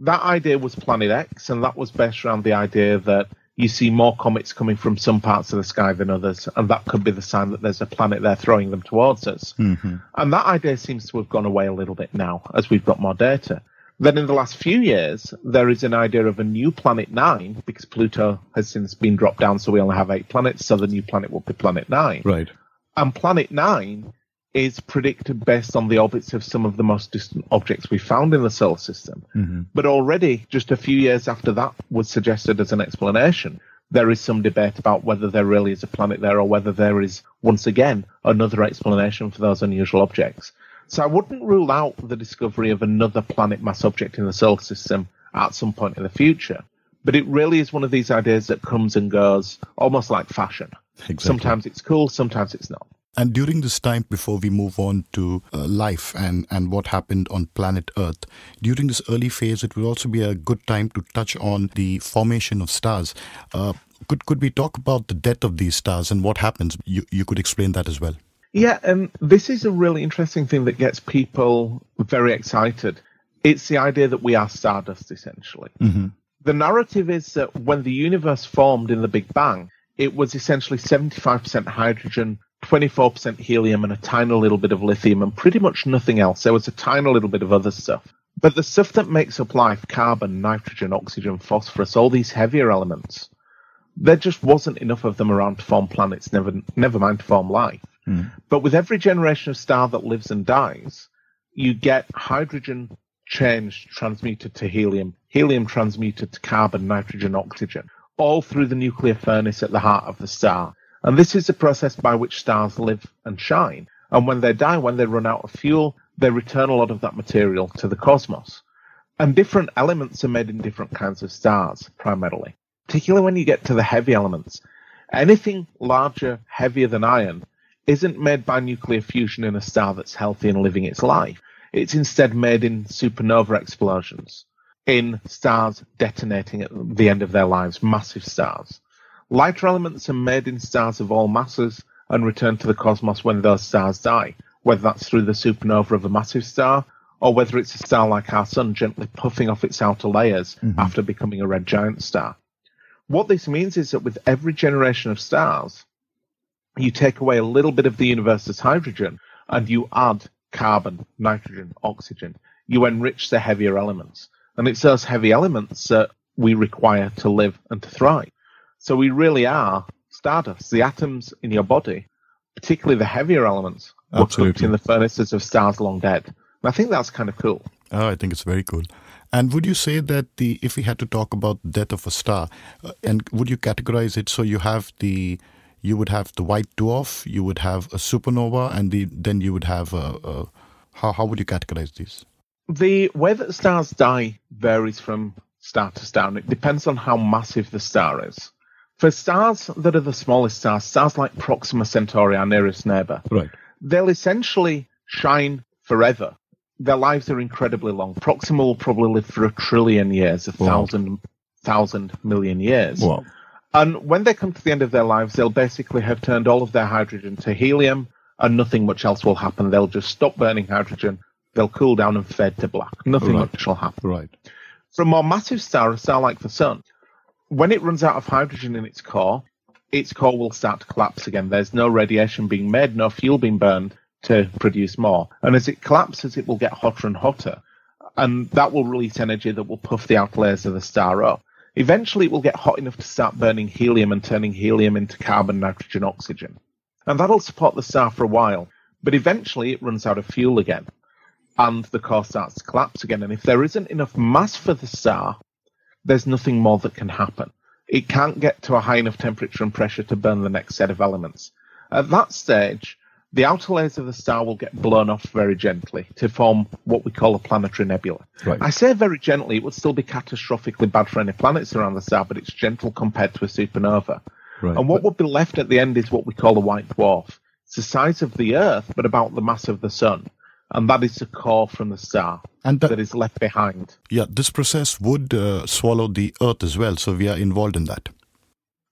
that idea was Planet X, and that was based around the idea that you see more comets coming from some parts of the sky than others, and that could be the sign that there's a planet there throwing them towards us. Mm-hmm. And that idea seems to have gone away a little bit now as we've got more data. Then in the last few years, there is an idea of a new planet nine, because Pluto has since been dropped down, so we only have eight planets, so the new planet will be planet nine. Right. And planet nine is predicted based on the orbits of some of the most distant objects we found in the solar system. Mm-hmm. But already, just a few years after that was suggested as an explanation, there is some debate about whether there really is a planet there or whether there is, once again, another explanation for those unusual objects. So I wouldn't rule out the discovery of another planet mass object in the solar system at some point in the future. But it really is one of these ideas that comes and goes almost like fashion. Exactly. Sometimes it's cool, sometimes it's not. And during this time, before we move on to uh, life and, and what happened on planet Earth, during this early phase, it will also be a good time to touch on the formation of stars. Uh, could could we talk about the death of these stars and what happens? You you could explain that as well. Yeah, and this is a really interesting thing that gets people very excited. It's the idea that we are stardust, essentially. Mm-hmm. The narrative is that when the universe formed in the Big Bang, it was essentially 75% hydrogen, 24% helium, and a tiny little bit of lithium, and pretty much nothing else. There was a tiny little bit of other stuff. But the stuff that makes up life carbon, nitrogen, oxygen, phosphorus, all these heavier elements there just wasn't enough of them around to form planets, never, never mind to form life. Mm. But with every generation of star that lives and dies, you get hydrogen changed, transmuted to helium, helium transmuted to carbon, nitrogen, oxygen, all through the nuclear furnace at the heart of the star. And this is the process by which stars live and shine. And when they die, when they run out of fuel, they return a lot of that material to the cosmos. And different elements are made in different kinds of stars, primarily particularly when you get to the heavy elements. Anything larger, heavier than iron, isn't made by nuclear fusion in a star that's healthy and living its life. It's instead made in supernova explosions, in stars detonating at the end of their lives, massive stars. Lighter elements are made in stars of all masses and return to the cosmos when those stars die, whether that's through the supernova of a massive star or whether it's a star like our sun gently puffing off its outer layers Mhm. after becoming a red giant star. What this means is that with every generation of stars, you take away a little bit of the universe's hydrogen and you add carbon, nitrogen, oxygen. You enrich the heavier elements. And it's those heavy elements that we require to live and to thrive. So we really are stardust. The atoms in your body, particularly the heavier elements, were cooked in the furnaces of stars long dead. And I think that's kind of cool. Oh, I think it's very cool. And would you say that the if we had to talk about death of a star, uh, and would you categorize it so you have the you would have the white dwarf, you would have a supernova, and the then you would have a, a how how would you categorize these? The way that stars die varies from star to star, and it depends on how massive the star is. For stars that are the smallest stars, stars like Proxima Centauri, our nearest neighbour, Right. they'll essentially shine forever. Their lives are incredibly long. Proxima will probably live for a trillion years, a Wow. thousand, thousand million years. Wow. And when they come to the end of their lives, they'll basically have turned all of their hydrogen to helium, and nothing much else will happen. They'll just stop burning hydrogen, they'll cool down and fade to black. Nothing Right. much will happen. Right. For a more massive star, a star like the Sun, when it runs out of hydrogen in its core, its core will start to collapse again. There's no radiation being made, no fuel being burned to produce more. And as it collapses, it will get hotter and hotter. And that will release energy that will puff the outer layers of the star up. Eventually, it will get hot enough to start burning helium and turning helium into carbon, nitrogen, oxygen. And that'll support the star for a while. But eventually, it runs out of fuel again. And the core starts to collapse again. And if there isn't enough mass for the star, there's nothing more that can happen. It can't get to a high enough temperature and pressure to burn the next set of elements. At that stage, the outer layers of the star will get blown off very gently to form what we call a planetary nebula. Right. I say very gently, it would still be catastrophically bad for any planets around the star, but it's gentle compared to a supernova. Right. And what would be left at the end is what we call a white dwarf. It's the size of the Earth, but about the mass of the Sun. And that is the core from the star and that, that is left behind. yeah, this process would uh, swallow the Earth as well. So we are involved in that.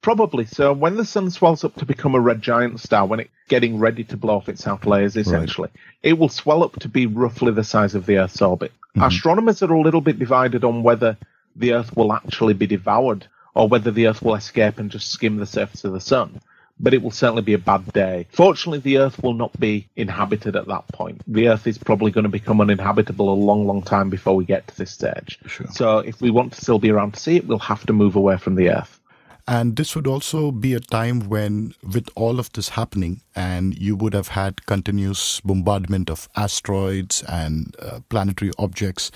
Probably. So when the sun swells up to become a red giant star, when it's getting ready to blow off its outer layers, essentially, it will swell up to be roughly the size of the Earth's orbit. Mhm. Astronomers are a little bit divided on whether the Earth will actually be devoured or whether the Earth will escape and just skim the surface of the sun. But it will certainly be a bad day. Fortunately, the Earth will not be inhabited at that point. The Earth is probably going to become uninhabitable a long, long time before we get to this stage. Sure. So if we want to still be around to see it, we'll have to move away from the Earth. And this would also be a time when, with all of this happening, and you would have had continuous bombardment of asteroids and uh, planetary objects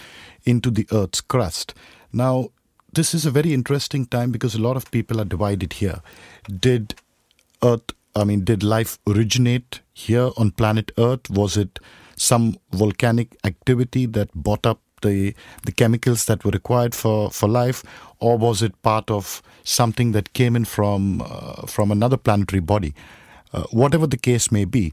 into the Earth's crust. Now, this is a very interesting time because a lot of people are divided here. Did Earth, I mean, did life originate here on planet Earth? Was it some volcanic activity that brought up the the chemicals that were required for, for life, or was it part of something that came in from uh, from another planetary body? Uh, whatever the case may be,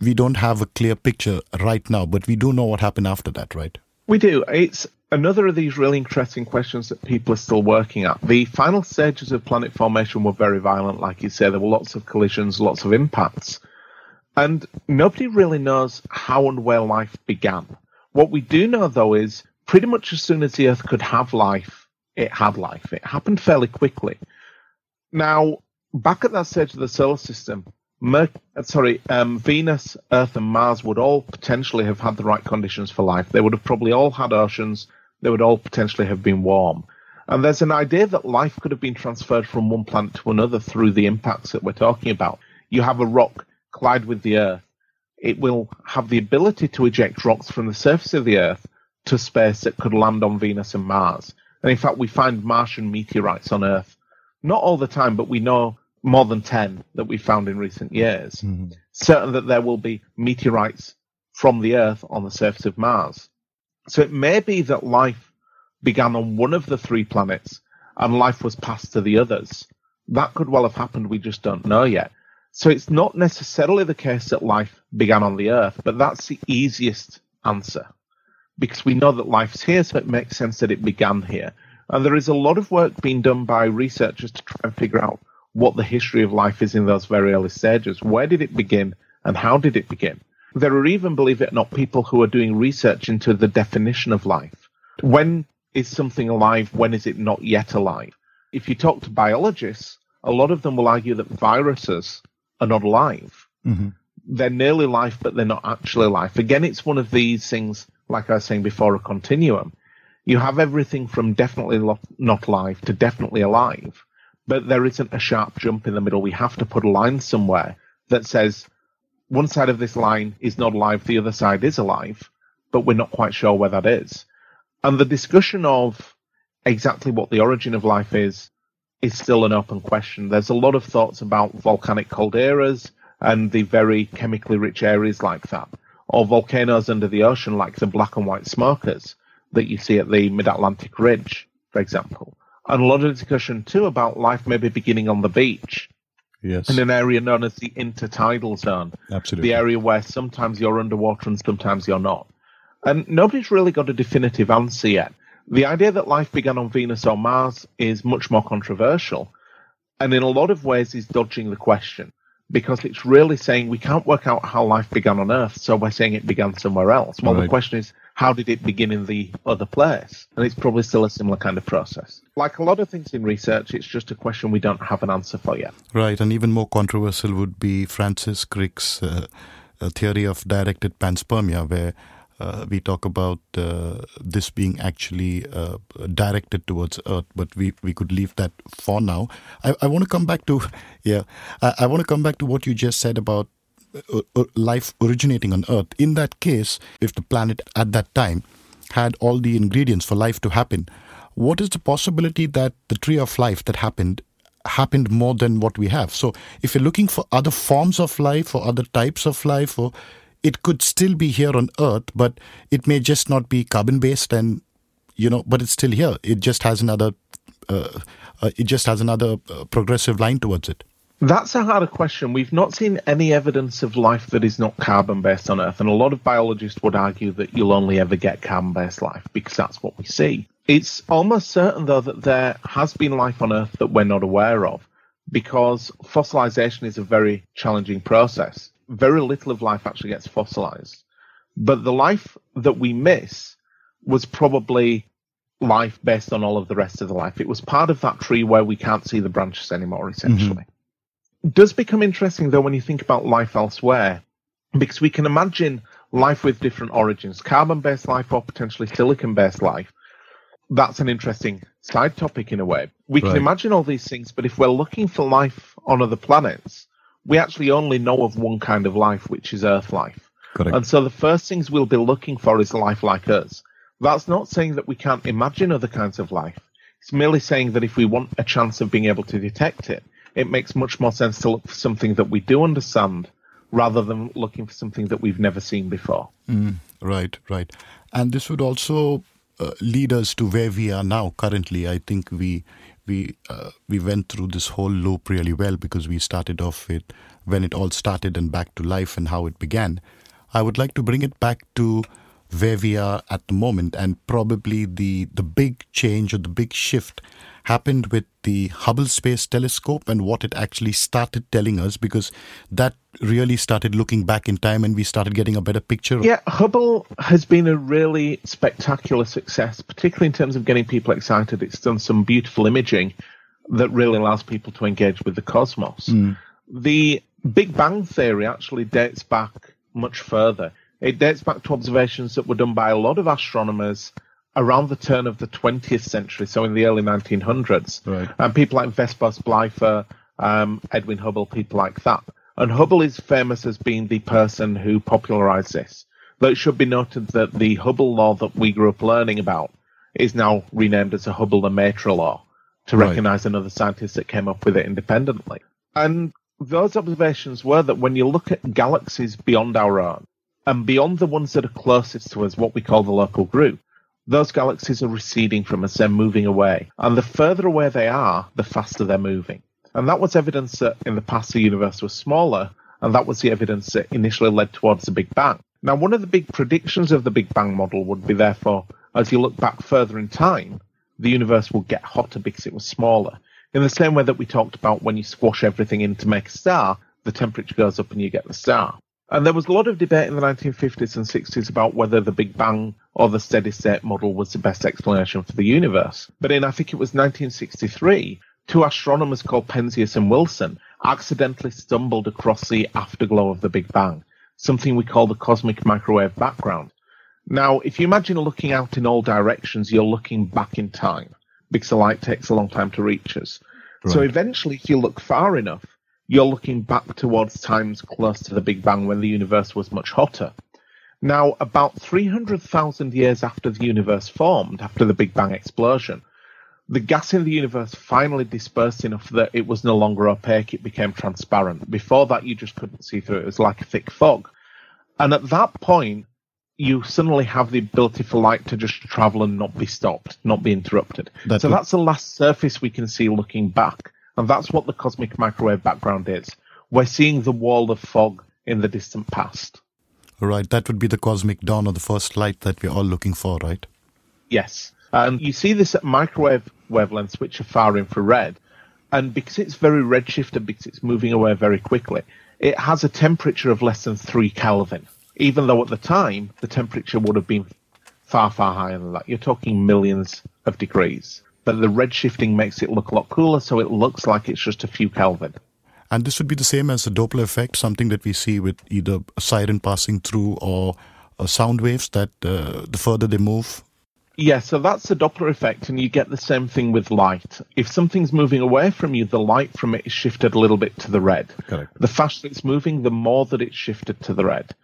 we don't have a clear picture right now, but we do know what happened after that, right? We do. It's another of these really interesting questions that people are still working at. The final stages of planet formation were very violent, like you say. There were lots of collisions, lots of impacts. And nobody really knows how and where life began. What we do know, though, is pretty much as soon as the Earth could have life, it had life. It happened fairly quickly. Now, back at that stage of the solar system, Mer- sorry, um, Venus, Earth, and Mars would all potentially have had the right conditions for life. They would have probably all had oceans. They would all potentially have been warm. And there's an idea that life could have been transferred from one planet to another through the impacts that we're talking about. You have a rock collide with the Earth. It will have the ability to eject rocks from the surface of the Earth to space that could land on Venus and Mars. And in fact, we find Martian meteorites on Earth. Not all the time, but we know more than 10 that we found in recent years. Mm-hmm. Certain that there will be meteorites from the Earth on the surface of Mars. So it may be that life began on one of the three planets and life was passed to the others. That could well have happened, we just don't know yet. So it's not necessarily the case that life began on the Earth, but that's the easiest answer because we know that life's here, so it makes sense that it began here. And there is a lot of work being done by researchers to try and figure out what the history of life is in those very early stages. Where did it begin and how did it begin? There are even, believe it or not, people who are doing research into the definition of life. When is something alive? When is it not yet alive? If you talk to biologists, a lot of them will argue that viruses are not alive. Mm-hmm. They're nearly life, but they're not actually life. Again, it's one of these things, like I was saying before, a continuum. You have everything from definitely lo- not alive to definitely alive but there isn't a sharp jump in the middle. We have to put a line somewhere that says one side of this line is not alive, the other side is alive, but we're not quite sure where that is. And the discussion of exactly what the origin of life is is still an open question. There's a lot of thoughts about volcanic calderas and the very chemically rich areas like that, or volcanoes under the ocean like the black and white smokers that you see at the mid Atlantic Ridge, for example and a lot of discussion too about life maybe beginning on the beach Yes. in an area known as the intertidal zone, Absolutely. the area where sometimes you're underwater and sometimes you're not. And nobody's really got a definitive answer yet. The idea that life began on Venus or Mars is much more controversial, and in a lot of ways is dodging the question because it's really saying we can't work out how life began on Earth, so we're saying it began somewhere else. Well, the question is, how did it begin in the other place? And it's probably still a similar kind of process. Like a lot of things in research, it's just a question we don't have an answer for yet. Right, and even more controversial would be Francis Crick's uh, theory of directed panspermia, where uh, we talk about uh, this being actually uh, directed towards Earth, but we, we could leave that for now. I, I want to come back to yeah, I, I want to come back to what you just said about uh, uh, life originating on Earth. In that case, if the planet at that time had all the ingredients for life to happen, what is the possibility that the tree of life that happened happened more than what we have? So, if you're looking for other forms of life or other types of life, or it could still be here on Earth, but it may just not be carbon based, and you know, but it's still here. It just has another, uh, uh, it just has another uh, progressive line towards it. That's a harder question. We've not seen any evidence of life that is not carbon based on Earth, and a lot of biologists would argue that you'll only ever get carbon based life because that's what we see. It's almost certain, though, that there has been life on Earth that we're not aware of because fossilization is a very challenging process. Very little of life actually gets fossilized. But the life that we miss was probably life based on all of the rest of the life. It was part of that tree where we can't see the branches anymore, essentially. Mm-hmm. Does become interesting though when you think about life elsewhere, because we can imagine life with different origins, carbon based life or potentially silicon based life. That's an interesting side topic in a way. We right. can imagine all these things, but if we're looking for life on other planets, we actually only know of one kind of life, which is Earth life. Correct. And so the first things we'll be looking for is life like us. That's not saying that we can't imagine other kinds of life. It's merely saying that if we want a chance of being able to detect it, it makes much more sense to look for something that we do understand rather than looking for something that we've never seen before. Mm, right, right. And this would also uh, lead us to where we are now currently. I think we we uh, we went through this whole loop really well because we started off with when it all started and back to life and how it began. I would like to bring it back to where we are at the moment and probably the the big change or the big shift happened with the Hubble Space Telescope and what it actually started telling us because that really started looking back in time and we started getting a better picture. Yeah, Hubble has been a really spectacular success, particularly in terms of getting people excited. It's done some beautiful imaging that really allows people to engage with the cosmos. Mm. The Big Bang Theory actually dates back much further. It dates back to observations that were done by a lot of astronomers around the turn of the 20th century, so in the early 1900s. Right. And people like Vesto Slipher, um, Edwin Hubble, people like that. And Hubble is famous as being the person who popularized this. Though it should be noted that the Hubble law that we grew up learning about is now renamed as a Hubble-Lemaitre law to right. recognize another scientist that came up with it independently. And those observations were that when you look at galaxies beyond our own, and beyond the ones that are closest to us, what we call the local group, those galaxies are receding from us, they're moving away. And the further away they are, the faster they're moving. And that was evidence that in the past the universe was smaller, and that was the evidence that initially led towards the Big Bang. Now, one of the big predictions of the Big Bang model would be, therefore, as you look back further in time, the universe will get hotter because it was smaller. In the same way that we talked about when you squash everything in to make a star, the temperature goes up and you get the star. And there was a lot of debate in the 1950s and 60s about whether the Big Bang or the steady state model was the best explanation for the universe. But in, I think it was 1963, two astronomers called Penzias and Wilson accidentally stumbled across the afterglow of the Big Bang, something we call the cosmic microwave background. Now, if you imagine looking out in all directions, you're looking back in time because the light takes a long time to reach us. Right. So eventually, if you look far enough, you're looking back towards times close to the Big Bang when the universe was much hotter. Now, about 300,000 years after the universe formed, after the Big Bang explosion, the gas in the universe finally dispersed enough that it was no longer opaque, it became transparent. Before that, you just couldn't see through it, it was like a thick fog. And at that point, you suddenly have the ability for light to just travel and not be stopped, not be interrupted. That's so that's the last surface we can see looking back. And that's what the cosmic microwave background is. We're seeing the wall of fog in the distant past. Right, that would be the cosmic dawn or the first light that we're all looking for, right? Yes. And you see this at microwave wavelengths, which are far infrared. And because it's very redshifted, because it's moving away very quickly, it has a temperature of less than 3 Kelvin, even though at the time the temperature would have been far, far higher than that. You're talking millions of degrees but the redshifting makes it look a lot cooler, so it looks like it's just a few Kelvin. And this would be the same as the Doppler effect, something that we see with either a siren passing through or uh, sound waves that uh, the further they move. Yeah, so that's the Doppler effect, and you get the same thing with light. If something's moving away from you, the light from it is shifted a little bit to the red. Correct. The faster it's moving, the more that it's shifted to the red.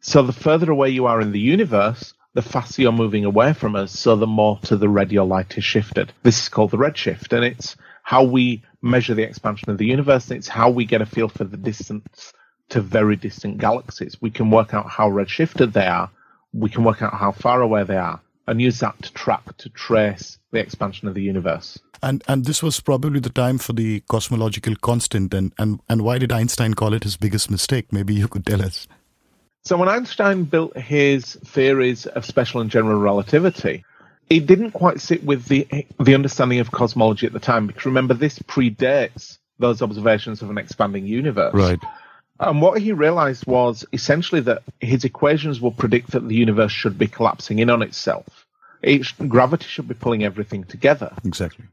So the further away you are in the universe, the faster you're moving away from us, so the more to the red your light is shifted. This is called the redshift, and it's how we measure the expansion of the universe, it's how we get a feel for the distance to very distant galaxies. We can work out how redshifted they are, we can work out how far away they are, and use that to track, to trace the expansion of the universe. And and this was probably the time for the cosmological constant, and, and, and why did Einstein call it his biggest mistake? Maybe you could tell us. So when Einstein built his theories of special and general relativity, it didn't quite sit with the the understanding of cosmology at the time because remember this predates those observations of an expanding universe. Right. And what he realized was essentially that his equations will predict that the universe should be collapsing in on itself. It, gravity should be pulling everything together. Exactly.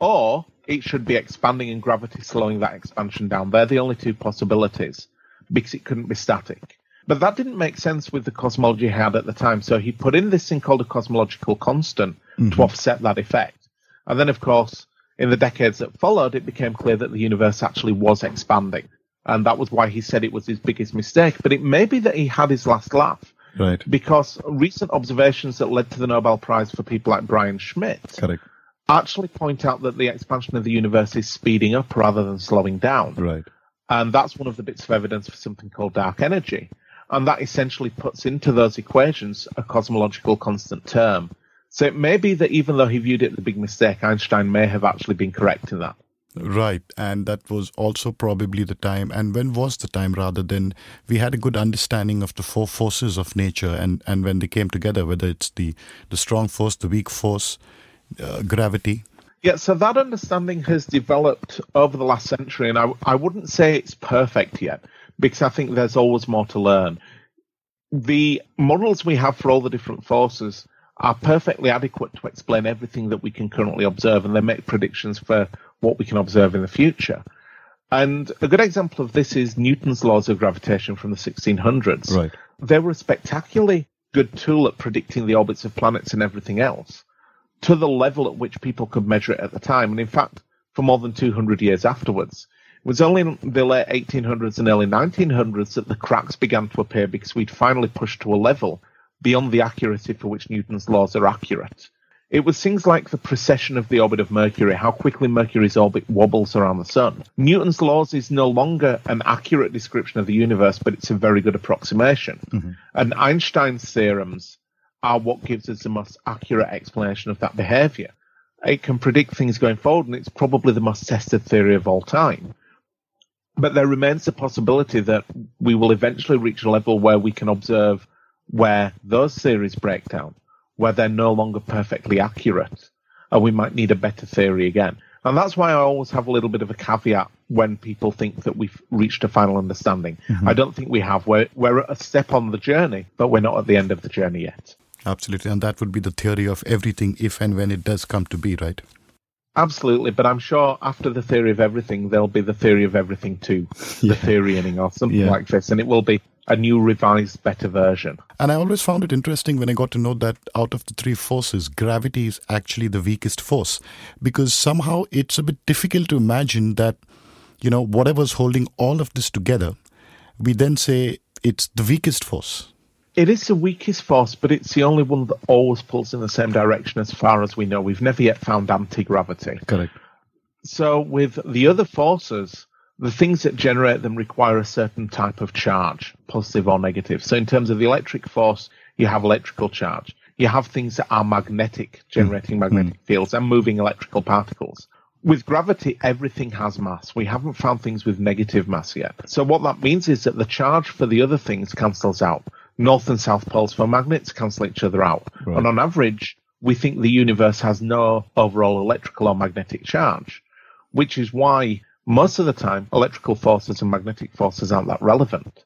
Or it should be expanding and gravity slowing that expansion down. They're the only two possibilities because it couldn't be static. But that didn't make sense with the cosmology he had at the time. So he put in this thing called a cosmological constant mm-hmm. to offset that effect. And then, of course, in the decades that followed, it became clear that the universe actually was expanding. And that was why he said it was his biggest mistake. But it may be that he had his last laugh. Right. Because recent observations that led to the Nobel Prize for people like Brian Schmidt Correct. actually point out that the expansion of the universe is speeding up rather than slowing down. Right. And that's one of the bits of evidence for something called dark energy. And that essentially puts into those equations a cosmological constant term. So it may be that even though he viewed it as a big mistake, Einstein may have actually been correct in that. Right. And that was also probably the time. And when was the time rather than we had a good understanding of the four forces of nature and, and when they came together, whether it's the, the strong force, the weak force, uh, gravity. Yeah, so that understanding has developed over the last century, and I, I wouldn't say it's perfect yet because I think there's always more to learn. The models we have for all the different forces are perfectly adequate to explain everything that we can currently observe, and they make predictions for what we can observe in the future. And a good example of this is Newton's laws of gravitation from the 1600s. Right. They were a spectacularly good tool at predicting the orbits of planets and everything else to the level at which people could measure it at the time. And in fact, for more than 200 years afterwards, it was only in the late 1800s and early 1900s that the cracks began to appear because we'd finally pushed to a level beyond the accuracy for which Newton's laws are accurate. It was things like the precession of the orbit of Mercury, how quickly Mercury's orbit wobbles around the Sun. Newton's laws is no longer an accurate description of the universe, but it's a very good approximation. Mm-hmm. And Einstein's theorems are what gives us the most accurate explanation of that behavior. It can predict things going forward, and it's probably the most tested theory of all time. But there remains the possibility that we will eventually reach a level where we can observe where those theories break down, where they're no longer perfectly accurate, and we might need a better theory again. And that's why I always have a little bit of a caveat when people think that we've reached a final understanding. Mm-hmm. I don't think we have. We're, we're a step on the journey, but we're not at the end of the journey yet. Absolutely. And that would be the theory of everything if and when it does come to be, right? Absolutely, but I'm sure after the theory of everything, there'll be the theory of everything too, yeah. the theorying or something yeah. like this, and it will be a new, revised, better version. And I always found it interesting when I got to know that out of the three forces, gravity is actually the weakest force, because somehow it's a bit difficult to imagine that, you know, whatever's holding all of this together, we then say it's the weakest force. It is the weakest force, but it's the only one that always pulls in the same direction as far as we know. We've never yet found anti gravity. Correct. So, with the other forces, the things that generate them require a certain type of charge, positive or negative. So, in terms of the electric force, you have electrical charge. You have things that are magnetic, generating mm. magnetic mm. fields and moving electrical particles. With gravity, everything has mass. We haven't found things with negative mass yet. So, what that means is that the charge for the other things cancels out north and south poles for magnets cancel each other out. Right. And on average, we think the universe has no overall electrical or magnetic charge, which is why most of the time electrical forces and magnetic forces aren't that relevant.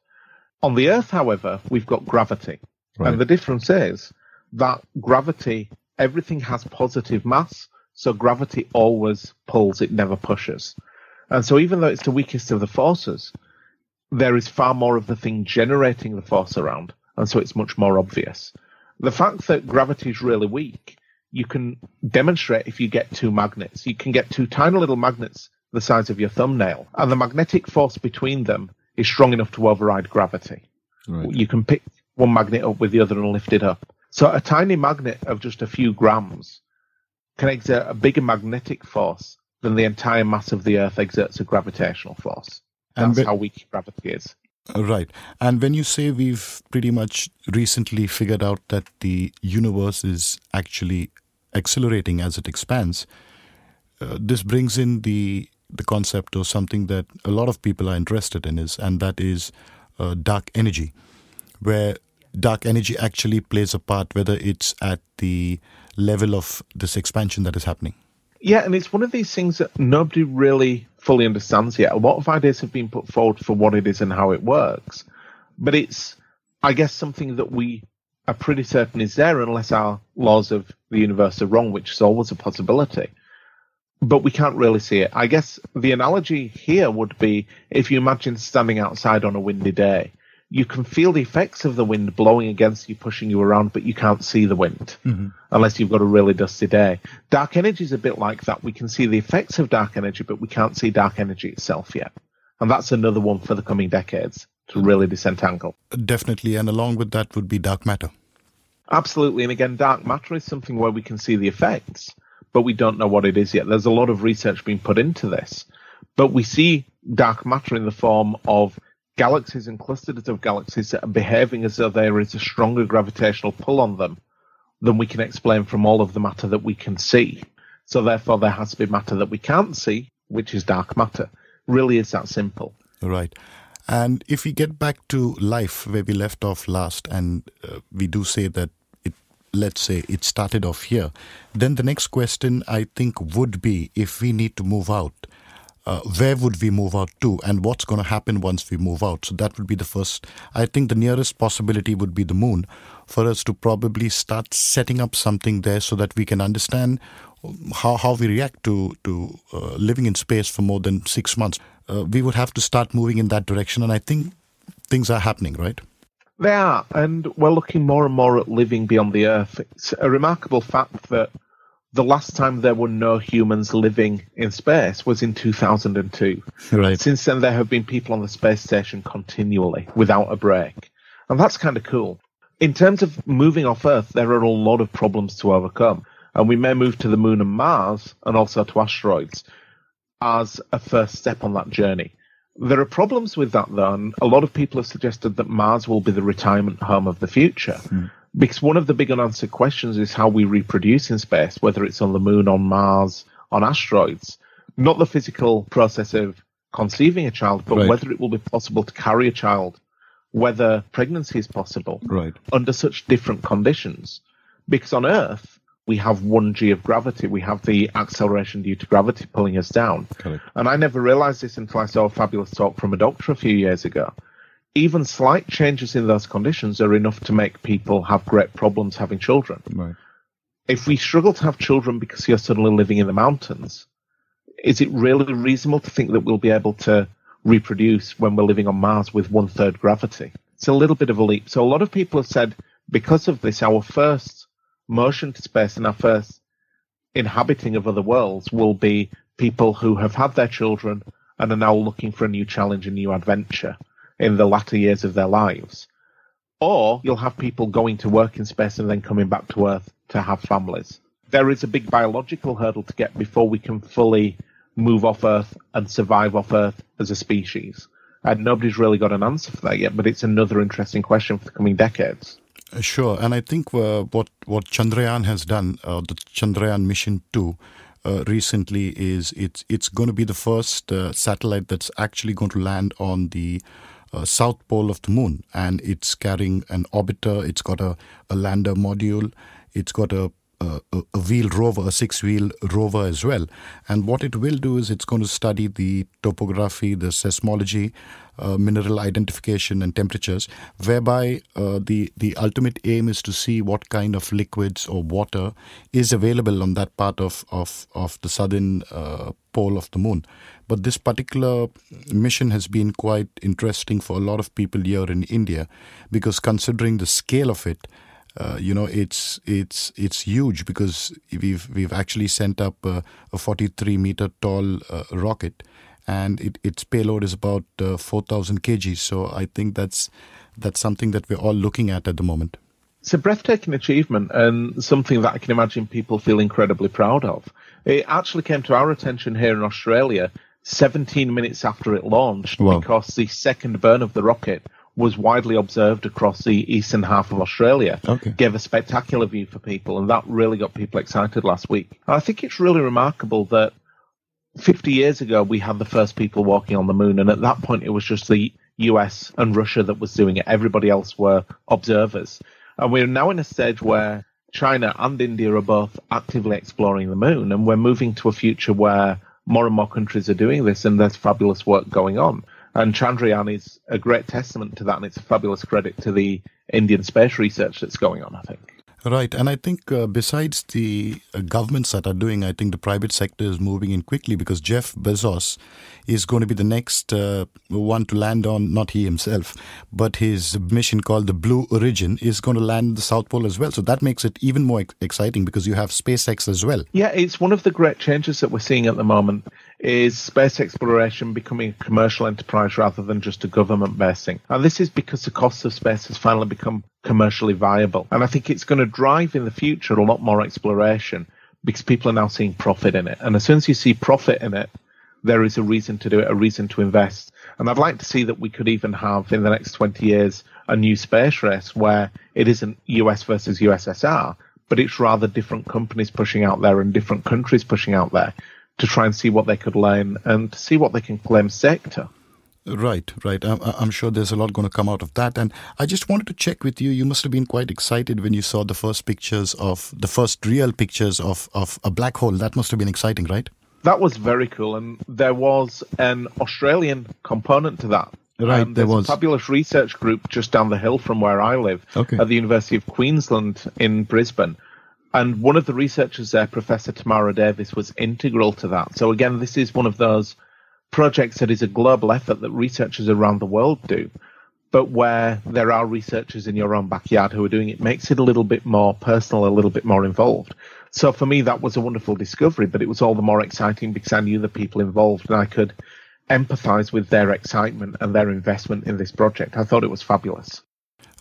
On the Earth, however, we've got gravity. Right. And the difference is that gravity, everything has positive mass, so gravity always pulls, it never pushes. And so even though it's the weakest of the forces, there is far more of the thing generating the force around and so it's much more obvious. The fact that gravity is really weak, you can demonstrate if you get two magnets. You can get two tiny little magnets the size of your thumbnail, and the magnetic force between them is strong enough to override gravity. Right. You can pick one magnet up with the other and lift it up. So a tiny magnet of just a few grams can exert a bigger magnetic force than the entire mass of the Earth exerts a gravitational force. That's how weak gravity is. Right. And when you say we've pretty much recently figured out that the universe is actually accelerating as it expands, uh, this brings in the the concept of something that a lot of people are interested in is and that is uh, dark energy where dark energy actually plays a part whether it's at the level of this expansion that is happening yeah, and it's one of these things that nobody really fully understands yet. A lot of ideas have been put forward for what it is and how it works, but it's, I guess, something that we are pretty certain is there unless our laws of the universe are wrong, which is always a possibility. But we can't really see it. I guess the analogy here would be if you imagine standing outside on a windy day, you can feel the effects of the wind blowing against you, pushing you around, but you can't see the wind mm-hmm. unless you've got a really dusty day. Dark energy is a bit like that. We can see the effects of dark energy, but we can't see dark energy itself yet. And that's another one for the coming decades to really disentangle. Definitely. And along with that would be dark matter. Absolutely. And again, dark matter is something where we can see the effects, but we don't know what it is yet. There's a lot of research being put into this. But we see dark matter in the form of galaxies and clusters of galaxies that are behaving as though there is a stronger gravitational pull on them than we can explain from all of the matter that we can see. So therefore, there has to be matter that we can't see, which is dark matter. Really, is that simple. Right. And if we get back to life where we left off last, and uh, we do say that it, let's say it started off here, then the next question I think would be if we need to move out, uh, where would we move out to, and what's going to happen once we move out? So that would be the first. I think the nearest possibility would be the moon for us to probably start setting up something there so that we can understand how, how we react to, to uh, living in space for more than six months uh, we would have to start moving in that direction. And I think things are happening, right? They are, and we're looking more and more at living beyond the Earth. It's a remarkable fact that the last time there were no humans living in space was in 2002. Right. Since then, there have been people on the space station continually without a break. And that's kind of cool. In terms of moving off Earth, there are a lot of problems to overcome. And we may move to the moon and Mars and also to asteroids as a first step on that journey. There are problems with that, though, and a lot of people have suggested that Mars will be the retirement home of the future. Mm. Because one of the big unanswered questions is how we reproduce in space, whether it's on the moon, on Mars, on asteroids. Not the physical process of conceiving a child, but right. whether it will be possible to carry a child, whether pregnancy is possible right. under such different conditions. Because on Earth, we have one g of gravity. We have the acceleration due to gravity pulling us down. And I never realized this until I saw a fabulous talk from a doctor a few years ago. Even slight changes in those conditions are enough to make people have great problems having children. Right. If we struggle to have children because you're suddenly living in the mountains, is it really reasonable to think that we'll be able to reproduce when we're living on Mars with one third gravity? It's a little bit of a leap. So a lot of people have said because of this, our first motion to space and our first inhabiting of other worlds will be people who have had their children and are now looking for a new challenge, a new adventure in the latter years of their lives. Or you'll have people going to work in space and then coming back to Earth to have families. There is a big biological hurdle to get before we can fully move off Earth and survive off Earth as a species. And nobody's really got an answer for that yet, but it's another interesting question for the coming decades. Uh, sure, and I think uh, what what Chandrayaan has done, uh, the Chandrayaan mission two, uh, recently is it's it's going to be the first uh, satellite that's actually going to land on the uh, south pole of the moon, and it's carrying an orbiter. It's got a, a lander module. It's got a a, a wheel rover, a six wheel rover as well. And what it will do is it's going to study the topography, the seismology, uh, mineral identification, and temperatures, whereby uh, the, the ultimate aim is to see what kind of liquids or water is available on that part of, of, of the southern uh, pole of the moon. But this particular mission has been quite interesting for a lot of people here in India because considering the scale of it, uh, you know it's it's it's huge because we've we've actually sent up a, a 43 meter tall uh, rocket and it, its payload is about uh, 4000 kg so i think that's that's something that we're all looking at at the moment it's a breathtaking achievement and something that i can imagine people feel incredibly proud of it actually came to our attention here in australia 17 minutes after it launched wow. because the second burn of the rocket was widely observed across the eastern half of Australia. Okay. Gave a spectacular view for people, and that really got people excited last week. I think it's really remarkable that 50 years ago we had the first people walking on the moon, and at that point it was just the US and Russia that was doing it. Everybody else were observers. And we're now in a stage where China and India are both actively exploring the moon, and we're moving to a future where more and more countries are doing this, and there's fabulous work going on. And Chandrayaan is a great testament to that, and it's a fabulous credit to the Indian space research that's going on, I think. Right. And I think uh, besides the uh, governments that are doing, I think the private sector is moving in quickly because Jeff Bezos is going to be the next uh, one to land on, not he himself, but his mission called the Blue Origin is going to land the South Pole as well. So that makes it even more ex- exciting because you have SpaceX as well. Yeah, it's one of the great changes that we're seeing at the moment is space exploration becoming a commercial enterprise rather than just a government based thing. And this is because the cost of space has finally become commercially viable. And I think it's going to drive in the future a lot more exploration because people are now seeing profit in it. And as soon as you see profit in it, there is a reason to do it, a reason to invest. And I'd like to see that we could even have in the next 20 years a new space race where it isn't US versus USSR, but it's rather different companies pushing out there and different countries pushing out there to try and see what they could learn and to see what they can claim sector. Right, right. I'm, I'm, sure there's a lot going to come out of that. And I just wanted to check with you. You must have been quite excited when you saw the first pictures of the first real pictures of, of a black hole. That must have been exciting, right? That was very cool. And there was an Australian component to that. Right, um, there was a fabulous research group just down the hill from where I live okay. at the University of Queensland in Brisbane and one of the researchers there, Professor Tamara Davis, was integral to that. So again, this is one of those projects that is a global effort that researchers around the world do, but where there are researchers in your own backyard who are doing it makes it a little bit more personal, a little bit more involved. So for me, that was a wonderful discovery, but it was all the more exciting because I knew the people involved and I could empathize with their excitement and their investment in this project. I thought it was fabulous.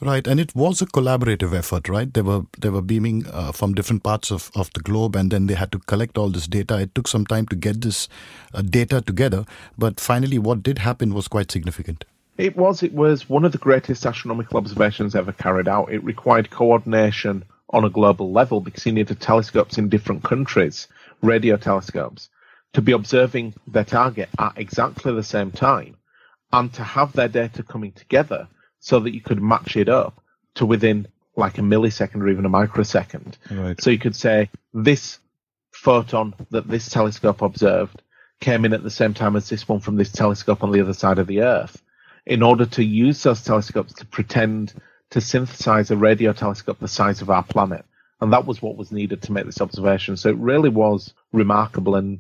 Right, and it was a collaborative effort, right? They were they were beaming uh, from different parts of, of the globe, and then they had to collect all this data. It took some time to get this uh, data together, but finally, what did happen was quite significant. It was. It was one of the greatest astronomical observations ever carried out. It required coordination on a global level because you needed telescopes in different countries, radio telescopes, to be observing their target at exactly the same time, and to have their data coming together so that you could match it up to within like a millisecond or even a microsecond. Right. So you could say this photon that this telescope observed came in at the same time as this one from this telescope on the other side of the Earth, in order to use those telescopes to pretend to synthesize a radio telescope the size of our planet. And that was what was needed to make this observation. So it really was remarkable and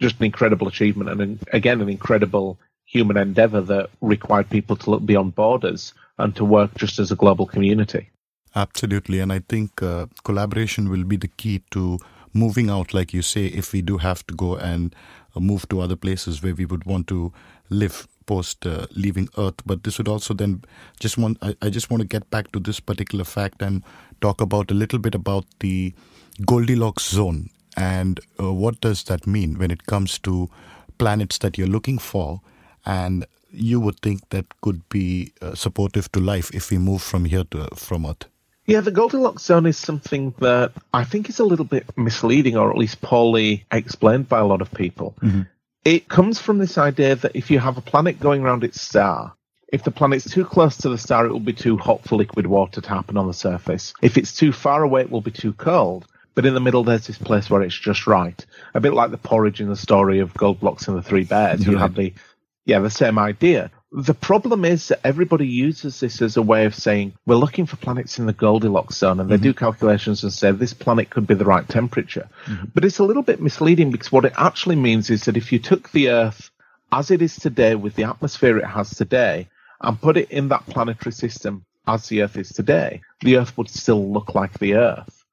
just an incredible achievement and again an incredible human endeavor that required people to look beyond borders and to work just as a global community. Absolutely. And I think uh, collaboration will be the key to moving out, like you say, if we do have to go and uh, move to other places where we would want to live post uh, leaving Earth. But this would also then just want, I, I just want to get back to this particular fact and talk about a little bit about the Goldilocks zone and uh, what does that mean when it comes to planets that you're looking for and you would think that could be uh, supportive to life if we move from here to from Earth? Yeah, the Goldilocks zone is something that I think is a little bit misleading, or at least poorly explained by a lot of people. Mm-hmm. It comes from this idea that if you have a planet going around its star, if the planet's too close to the star, it will be too hot for liquid water to happen on the surface. If it's too far away, it will be too cold. But in the middle, there's this place where it's just right. A bit like the porridge in the story of Goldilocks and the Three Bears. You have the yeah, the same idea. The problem is that everybody uses this as a way of saying we're looking for planets in the Goldilocks zone, and they mm-hmm. do calculations and say this planet could be the right temperature. Mm-hmm. But it's a little bit misleading because what it actually means is that if you took the Earth as it is today, with the atmosphere it has today, and put it in that planetary system as the Earth is today, the Earth would still look like the Earth.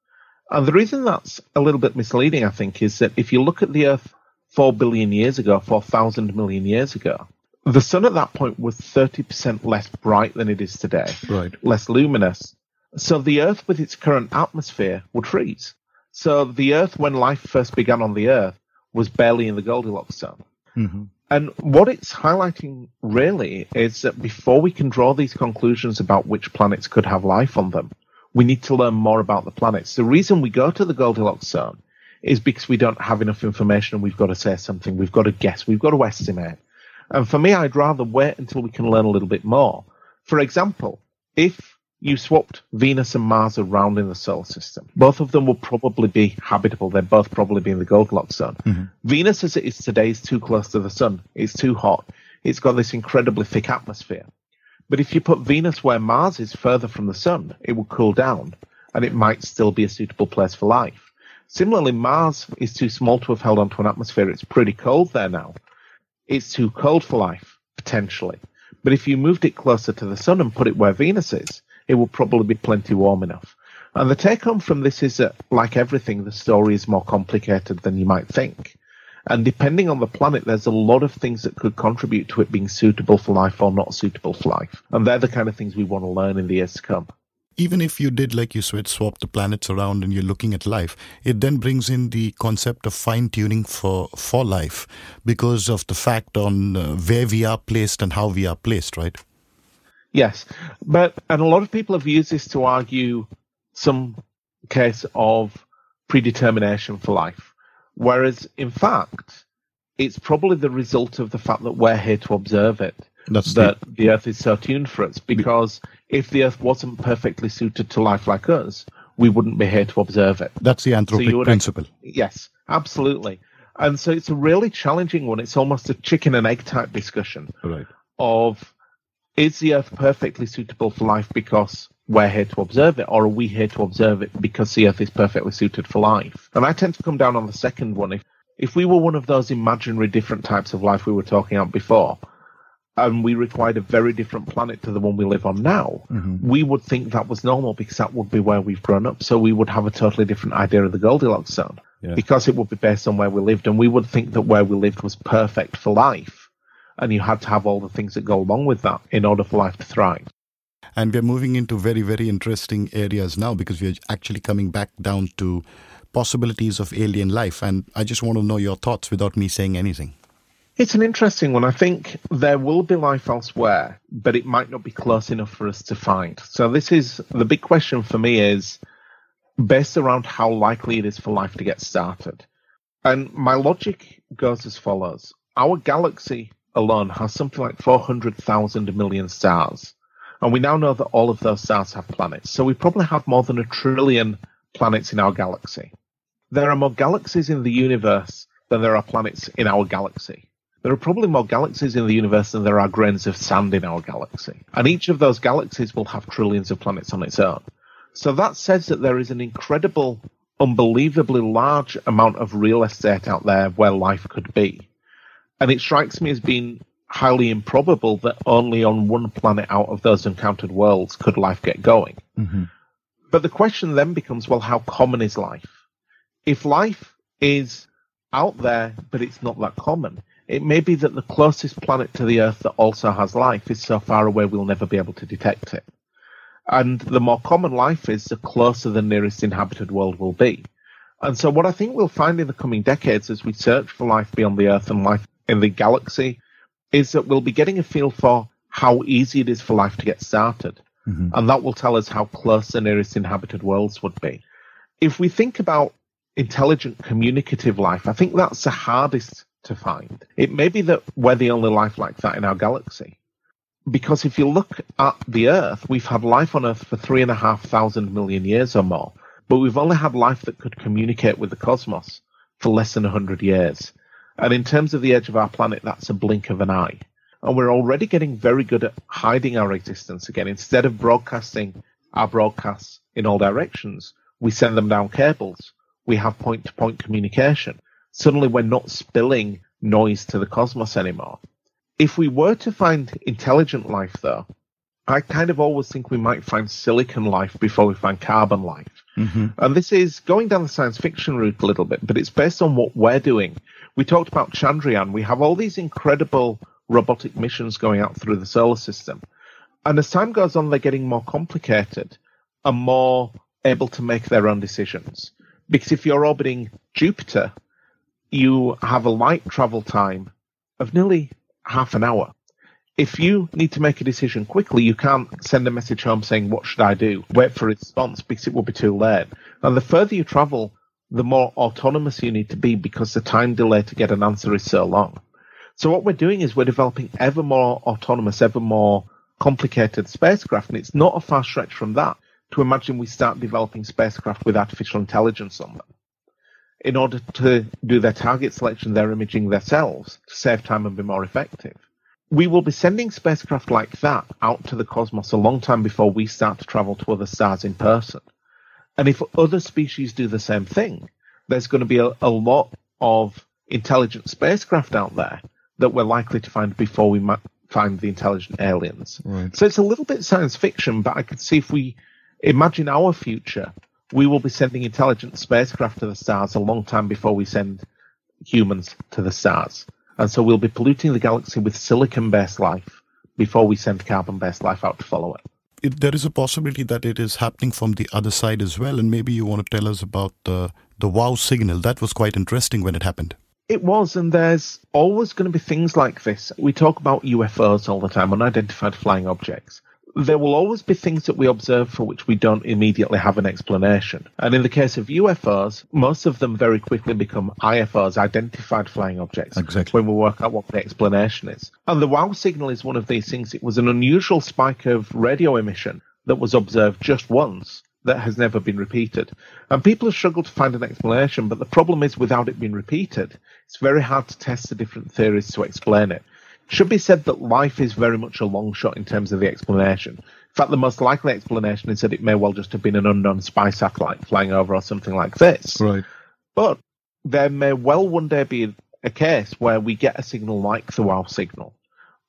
And the reason that's a little bit misleading, I think, is that if you look at the Earth 4 billion years ago, 4,000 million years ago, the sun at that point was 30% less bright than it is today, right. less luminous. So the Earth with its current atmosphere would freeze. So the Earth, when life first began on the Earth, was barely in the Goldilocks zone. Mm-hmm. And what it's highlighting really is that before we can draw these conclusions about which planets could have life on them, we need to learn more about the planets. The reason we go to the Goldilocks zone is because we don't have enough information and we've got to say something. We've got to guess. We've got to estimate. And for me, I'd rather wait until we can learn a little bit more. For example, if you swapped Venus and Mars around in the solar system, both of them will probably be habitable. They'd both probably be in the Goldilocks zone. Mm-hmm. Venus, as it is today, is too close to the sun. It's too hot. it's got this incredibly thick atmosphere. But if you put Venus where Mars is further from the sun, it will cool down and it might still be a suitable place for life. Similarly, Mars is too small to have held onto an atmosphere. It's pretty cold there now. It's too cold for life, potentially. But if you moved it closer to the sun and put it where Venus is, it will probably be plenty warm enough. And the take home from this is that, like everything, the story is more complicated than you might think. And depending on the planet, there's a lot of things that could contribute to it being suitable for life or not suitable for life. And they're the kind of things we want to learn in the years to come. Even if you did, like you said, swap the planets around and you're looking at life, it then brings in the concept of fine tuning for, for life because of the fact on uh, where we are placed and how we are placed, right? Yes. But, and a lot of people have used this to argue some case of predetermination for life. Whereas, in fact, it's probably the result of the fact that we're here to observe it. That's that the, the Earth is so tuned for us. Because if the Earth wasn't perfectly suited to life like us, we wouldn't be here to observe it. That's the anthropic so principle. Yes, absolutely. And so it's a really challenging one. It's almost a chicken and egg type discussion right. of is the Earth perfectly suitable for life because we're here to observe it, or are we here to observe it because the Earth is perfectly suited for life? And I tend to come down on the second one. If if we were one of those imaginary different types of life we were talking about before, and we required a very different planet to the one we live on now, mm-hmm. we would think that was normal because that would be where we've grown up. So we would have a totally different idea of the Goldilocks zone yeah. because it would be based on where we lived, and we would think that where we lived was perfect for life, and you had to have all the things that go along with that in order for life to thrive. And we're moving into very, very interesting areas now because we're actually coming back down to possibilities of alien life. And I just want to know your thoughts without me saying anything. It's an interesting one. I think there will be life elsewhere, but it might not be close enough for us to find. So this is the big question for me is based around how likely it is for life to get started. And my logic goes as follows. Our galaxy alone has something like 400,000 million stars. And we now know that all of those stars have planets. So we probably have more than a trillion planets in our galaxy. There are more galaxies in the universe than there are planets in our galaxy. There are probably more galaxies in the universe than there are grains of sand in our galaxy. And each of those galaxies will have trillions of planets on its own. So that says that there is an incredible, unbelievably large amount of real estate out there where life could be. And it strikes me as being highly improbable that only on one planet out of those encountered worlds could life get going. Mm-hmm. But the question then becomes well, how common is life? If life is out there, but it's not that common, it may be that the closest planet to the Earth that also has life is so far away we'll never be able to detect it. And the more common life is, the closer the nearest inhabited world will be. And so, what I think we'll find in the coming decades as we search for life beyond the Earth and life in the galaxy is that we'll be getting a feel for how easy it is for life to get started. Mm-hmm. And that will tell us how close the nearest inhabited worlds would be. If we think about intelligent communicative life, I think that's the hardest to find. It may be that we're the only life like that in our galaxy. Because if you look at the Earth, we've had life on Earth for three and a half thousand million years or more, but we've only had life that could communicate with the cosmos for less than a hundred years. And in terms of the edge of our planet, that's a blink of an eye. And we're already getting very good at hiding our existence again. Instead of broadcasting our broadcasts in all directions, we send them down cables. We have point to point communication. Suddenly we're not spilling noise to the cosmos anymore. If we were to find intelligent life though, I kind of always think we might find silicon life before we find carbon life. Mm-hmm. And this is going down the science fiction route a little bit, but it's based on what we're doing. We talked about Chandrayaan. We have all these incredible robotic missions going out through the solar system. And as time goes on, they're getting more complicated and more able to make their own decisions. Because if you're orbiting Jupiter, you have a light travel time of nearly half an hour if you need to make a decision quickly, you can't send a message home saying, What should I do? Wait for a response because it will be too late. And the further you travel, the more autonomous you need to be because the time delay to get an answer is so long. So what we're doing is we're developing ever more autonomous, ever more complicated spacecraft. And it's not a far stretch from that to imagine we start developing spacecraft with artificial intelligence on them. In order to do their target selection, their imaging themselves to save time and be more effective we will be sending spacecraft like that out to the cosmos a long time before we start to travel to other stars in person. And if other species do the same thing, there's going to be a, a lot of intelligent spacecraft out there that we're likely to find before we might find the intelligent aliens. Right. So it's a little bit science fiction, but I could see if we imagine our future, we will be sending intelligent spacecraft to the stars a long time before we send humans to the stars. And so we'll be polluting the galaxy with silicon based life before we send carbon based life out to follow it. It, there is a possibility that it is happening from the other side as well. And maybe you want to tell us about the, the wow signal. That was quite interesting when it happened. It was, and there's always going to be things like this. We talk about UFOs all the time, unidentified flying objects there will always be things that we observe for which we don't immediately have an explanation. And in the case of UFOs, most of them very quickly become IFOs, identified flying objects, exactly. when we work out what the explanation is. And the WOW signal is one of these things. It was an unusual spike of radio emission that was observed just once that has never been repeated. And people have struggled to find an explanation, but the problem is without it being repeated, it's very hard to test the different theories to explain it. Should be said that life is very much a long shot in terms of the explanation. In fact, the most likely explanation is that it may well just have been an unknown spy satellite flying over or something like this. Right. But there may well one day be a case where we get a signal like the WOW signal,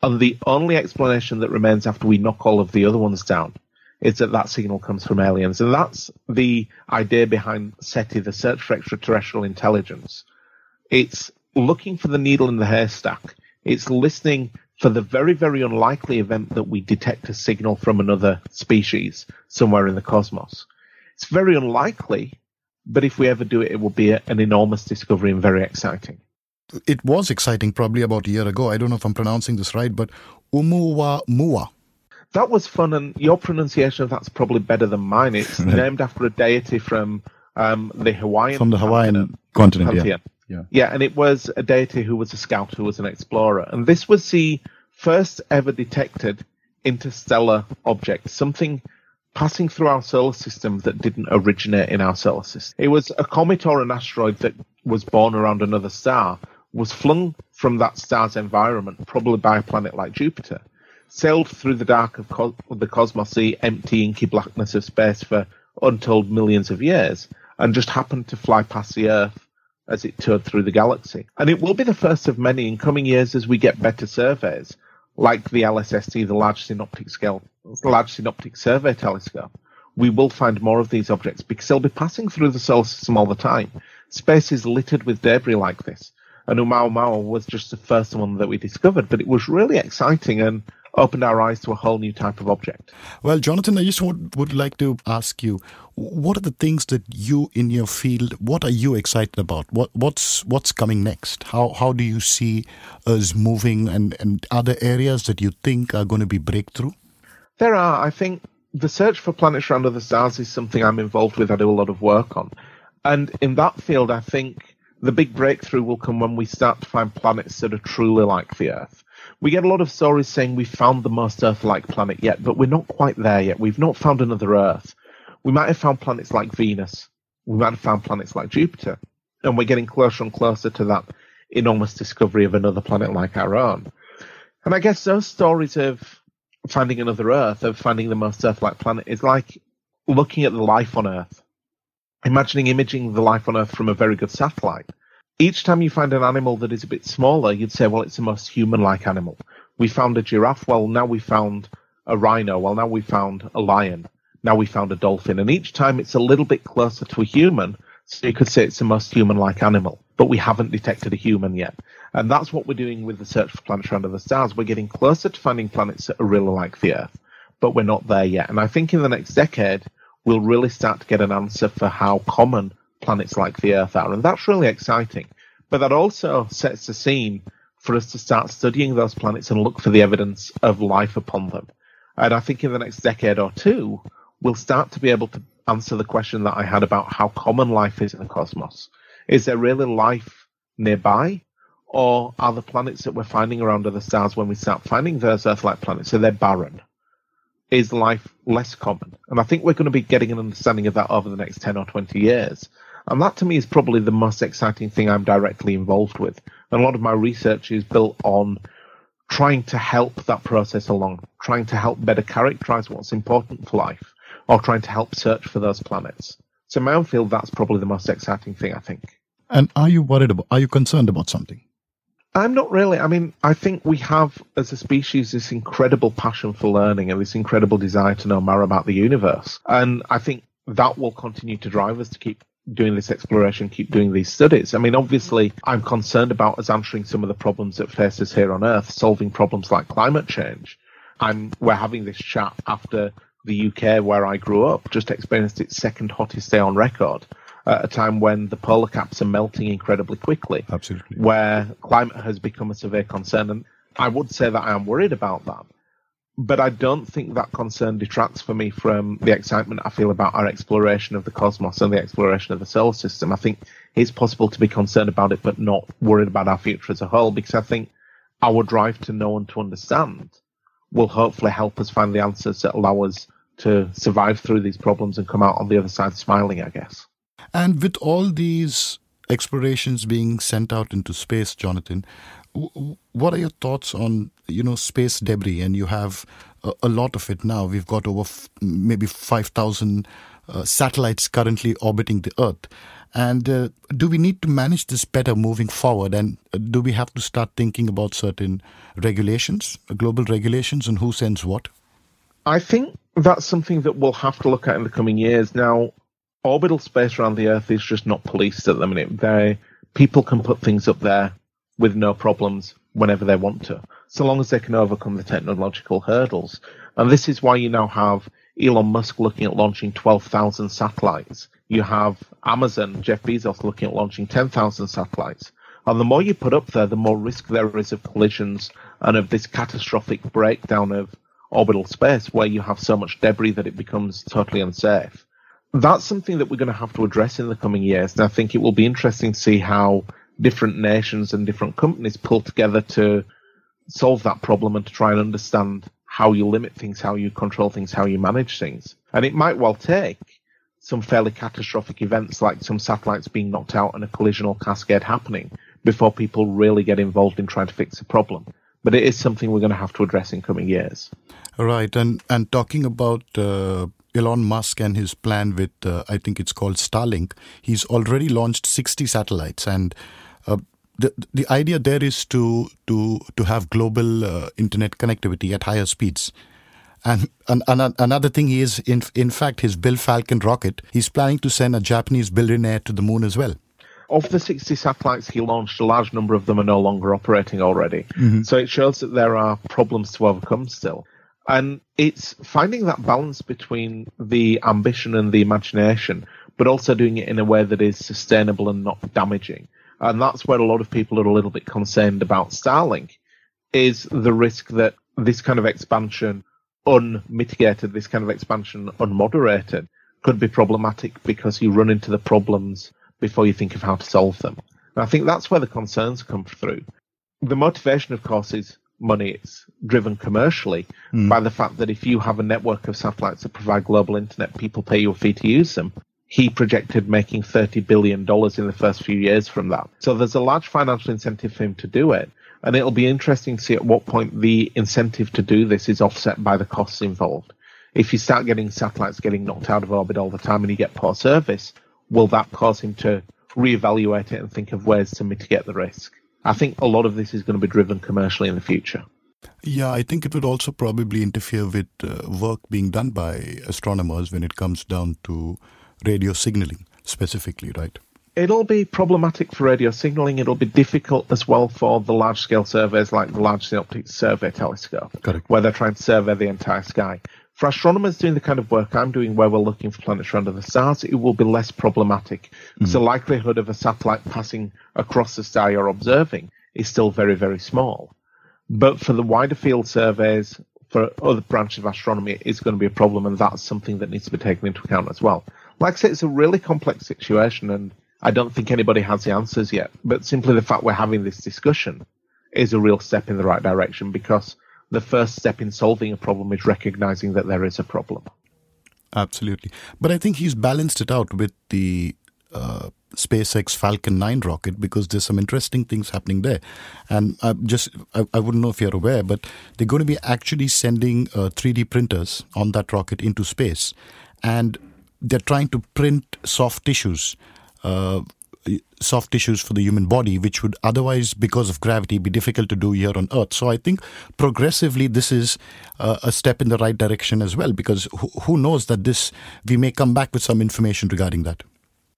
and the only explanation that remains after we knock all of the other ones down is that that signal comes from aliens. And that's the idea behind SETI, the Search for Extraterrestrial Intelligence. It's looking for the needle in the haystack it's listening for the very, very unlikely event that we detect a signal from another species somewhere in the cosmos. It's very unlikely, but if we ever do it, it will be a, an enormous discovery and very exciting. It was exciting probably about a year ago. I don't know if I'm pronouncing this right, but Oumuamua. That was fun, and your pronunciation of that's probably better than mine. It's named after a deity from um, the Hawaiian from the Hawaiian continent. continent yeah. Yeah. Yeah, and it was a deity who was a scout, who was an explorer. And this was the first ever detected interstellar object, something passing through our solar system that didn't originate in our solar system. It was a comet or an asteroid that was born around another star, was flung from that star's environment, probably by a planet like Jupiter, sailed through the dark of, co- the cosmos, the empty, inky blackness of space for untold millions of years, and just happened to fly past the Earth as it toured through the galaxy. And it will be the first of many in coming years as we get better surveys, like the LSST, the Large Synoptic Scale, Large Synoptic Survey Telescope. We will find more of these objects because they'll be passing through the solar system all the time. Space is littered with debris like this. And Oumuamua was just the first one that we discovered, but it was really exciting and opened our eyes to a whole new type of object. Well, Jonathan, I just would, would like to ask you, what are the things that you in your field, what are you excited about? What what's what's coming next? How how do you see us moving and, and other areas that you think are going to be breakthrough? There are. I think the search for planets around other stars is something I'm involved with. I do a lot of work on. And in that field, I think the big breakthrough will come when we start to find planets that are truly like the Earth we get a lot of stories saying we found the most Earth-like planet yet, but we're not quite there yet. We've not found another Earth. We might have found planets like Venus. We might have found planets like Jupiter, and we're getting closer and closer to that enormous discovery of another planet like our own. And I guess those stories of finding another Earth, of finding the most Earth-like planet, is like looking at the life on Earth, imagining imaging the life on Earth from a very good satellite each time you find an animal that is a bit smaller, you'd say, well, it's the most human-like animal. We found a giraffe. Well, now we found a rhino. Well, now we found a lion. Now we found a dolphin. And each time it's a little bit closer to a human. So you could say it's the most human-like animal, but we haven't detected a human yet. And that's what we're doing with the search for planets around the stars. We're getting closer to finding planets that are really like the Earth, but we're not there yet. And I think in the next decade, we'll really start to get an answer for how common planets like the Earth are. And that's really exciting. But that also sets the scene for us to start studying those planets and look for the evidence of life upon them. And I think in the next decade or two, we'll start to be able to answer the question that I had about how common life is in the cosmos. Is there really life nearby? Or are the planets that we're finding around other stars when we start finding those Earth like planets, are they barren? Is life less common? And I think we're going to be getting an understanding of that over the next 10 or 20 years. And that to me is probably the most exciting thing I'm directly involved with. And a lot of my research is built on trying to help that process along, trying to help better characterize what's important for life, or trying to help search for those planets. So, in my own field, that's probably the most exciting thing, I think. And are you worried about, are you concerned about something? I'm not really. I mean, I think we have, as a species, this incredible passion for learning and this incredible desire to know more about the universe. And I think that will continue to drive us to keep doing this exploration, keep doing these studies. I mean, obviously, I'm concerned about us answering some of the problems that face us here on Earth, solving problems like climate change. And we're having this chat after the UK, where I grew up, just experienced its second hottest day on record at a time when the polar caps are melting incredibly quickly. Absolutely. Where climate has become a severe concern. And I would say that I am worried about that. But I don't think that concern detracts for me from the excitement I feel about our exploration of the cosmos and the exploration of the solar system. I think it's possible to be concerned about it, but not worried about our future as a whole, because I think our drive to know and to understand will hopefully help us find the answers that allow us to survive through these problems and come out on the other side smiling, I guess. And with all these explorations being sent out into space, Jonathan, what are your thoughts on you know space debris? And you have a, a lot of it now. We've got over maybe five thousand uh, satellites currently orbiting the Earth. And uh, do we need to manage this better moving forward? And uh, do we have to start thinking about certain regulations, global regulations, and who sends what? I think that's something that we'll have to look at in the coming years. Now, orbital space around the Earth is just not policed at the minute. They, people can put things up there with no problems whenever they want to, so long as they can overcome the technological hurdles. And this is why you now have Elon Musk looking at launching 12,000 satellites. You have Amazon, Jeff Bezos looking at launching 10,000 satellites. And the more you put up there, the more risk there is of collisions and of this catastrophic breakdown of orbital space where you have so much debris that it becomes totally unsafe that's something that we're going to have to address in the coming years. And I think it will be interesting to see how different nations and different companies pull together to solve that problem and to try and understand how you limit things, how you control things, how you manage things. And it might well take some fairly catastrophic events like some satellites being knocked out and a collisional cascade happening before people really get involved in trying to fix the problem. But it is something we're going to have to address in coming years. Right, and and talking about uh, Elon Musk and his plan with, uh, I think it's called Starlink, he's already launched 60 satellites. And uh, the, the idea there is to, to, to have global uh, internet connectivity at higher speeds. And, and, and, another thing he is, in, in fact, his Big Falcon rocket, he's planning to send a Japanese billionaire to the moon as well. Of the 60 satellites he launched, a large number of them are no longer operating already. Mm-hmm. So it shows that there are problems to overcome still. And it's finding that balance between the ambition and the imagination, but also doing it in a way that is sustainable and not damaging. And that's where a lot of people are a little bit concerned about Starlink, is the risk that this kind of expansion, unmitigated, this kind of expansion unmoderated, could be problematic because you run into the problems before you think of how to solve them. And I think that's where the concerns come through. The motivation, of course, is money. It's driven commercially mm. by the fact that if you have a network of satellites that provide global internet, people pay you a fee to use them. He projected making $30 billion in the first few years from that. So there's a large financial incentive for him to do it. And it'll be interesting to see at what point the incentive to do this is offset by the costs involved. If you start getting satellites getting knocked out of orbit all the time and you get poor service, will that cause him to reevaluate it and think of ways to mitigate the risk? I think a lot of this is going to be driven commercially in the future. Yeah, I think it would also probably interfere with uh, work being done by astronomers when it comes down to radio signaling specifically, right? It'll be problematic for radio signaling. It'll be difficult as well for the large scale surveys like the Large Synoptic Survey Telescope, where they're trying to survey the entire sky. For astronomers doing the kind of work I'm doing, where we're looking for planets around other stars, it will be less problematic. Mm. The likelihood of a satellite passing across the star you're observing is still very, very small. But for the wider field surveys, for other branches of astronomy, it is going to be a problem, and that's something that needs to be taken into account as well. Like I said, it's a really complex situation, and I don't think anybody has the answers yet. But simply the fact we're having this discussion is a real step in the right direction because the first step in solving a problem is recognizing that there is a problem. Absolutely. But I think he's balanced it out with the uh, SpaceX Falcon 9 rocket because there's some interesting things happening there. And I just, I, I wouldn't know if you're aware, but they're going to be actually sending uh, 3D printers on that rocket into space. And they're trying to print soft tissues. Uh, soft tissues for the human body, which would otherwise, because of gravity, be difficult to do here on Earth. So I think progressively this is uh, a step in the right direction as well, because who, who knows that this we may come back with some information regarding that.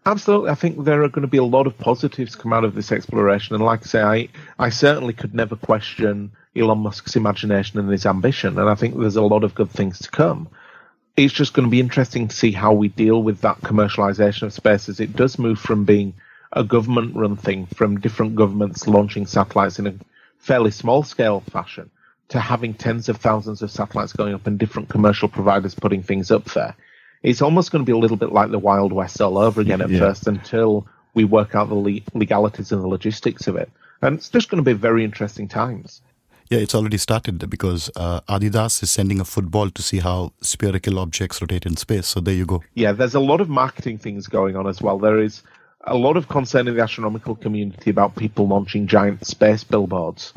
Absolutely. I think there are going to be a lot of positives come out of this exploration. And like I say, I, I certainly could never question Elon Musk's imagination and his ambition. And I think there's a lot of good things to come. It's just going to be interesting to see how we deal with that commercialization of space as it does move from being a government run thing from different governments launching satellites in a fairly small scale fashion to having tens of thousands of satellites going up and different commercial providers putting things up there. It's almost going to be a little bit like the Wild West all over again at yeah. first until we work out the legalities and the logistics of it. And it's just going to be very interesting times. Yeah, it's already started because uh, Adidas is sending a football to see how spherical objects rotate in space. So there you go. Yeah, there's a lot of marketing things going on as well. There is a lot of concern in the astronomical community about people launching giant space billboards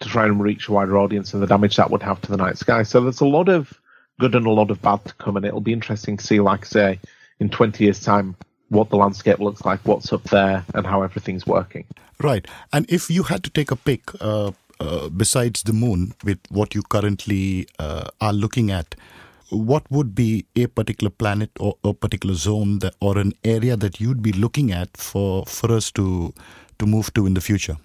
to try and reach a wider audience and the damage that would have to the night sky. So there's a lot of good and a lot of bad to come, and it'll be interesting to see, like say, in 20 years' time, what the landscape looks like, what's up there, and how everything's working. Right. And if you had to take a pick, uh, uh, besides the moon, with what you currently uh, are looking at, what would be a particular planet or a particular zone that, or an area that you'd be looking at for, for us to to move to in the future?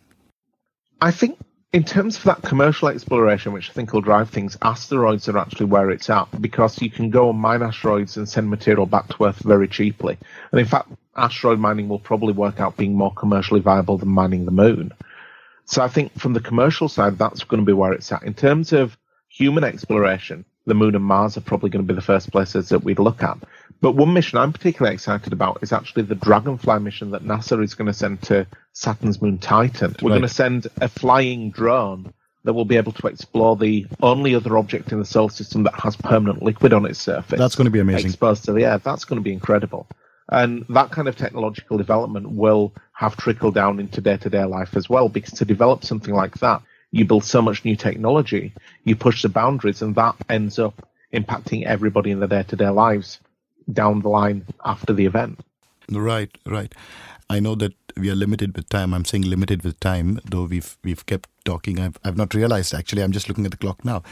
I think in terms of that commercial exploration, which I think will drive things, asteroids are actually where it's at because you can go and mine asteroids and send material back to Earth very cheaply. And in fact, asteroid mining will probably work out being more commercially viable than mining the moon. So I think from the commercial side, that's going to be where it's at. In terms of human exploration, the moon and Mars are probably going to be the first places that we'd look at. But one mission I'm particularly excited about is actually the Dragonfly mission that NASA is going to send to Saturn's moon Titan. We're right. going to send a flying drone that will be able to explore the only other object in the solar system that has permanent liquid on its surface. That's going to be amazing. Exposed to the air. That's going to be incredible. And that kind of technological development will have trickled down into day to day life as well, because to develop something like that, you build so much new technology, you push the boundaries, and that ends up impacting everybody in their day to day lives down the line after the event. Right, right. I know that we are limited with time. I'm saying limited with time, though we've we've kept talking. I've I've not realized actually. I'm just looking at the clock now.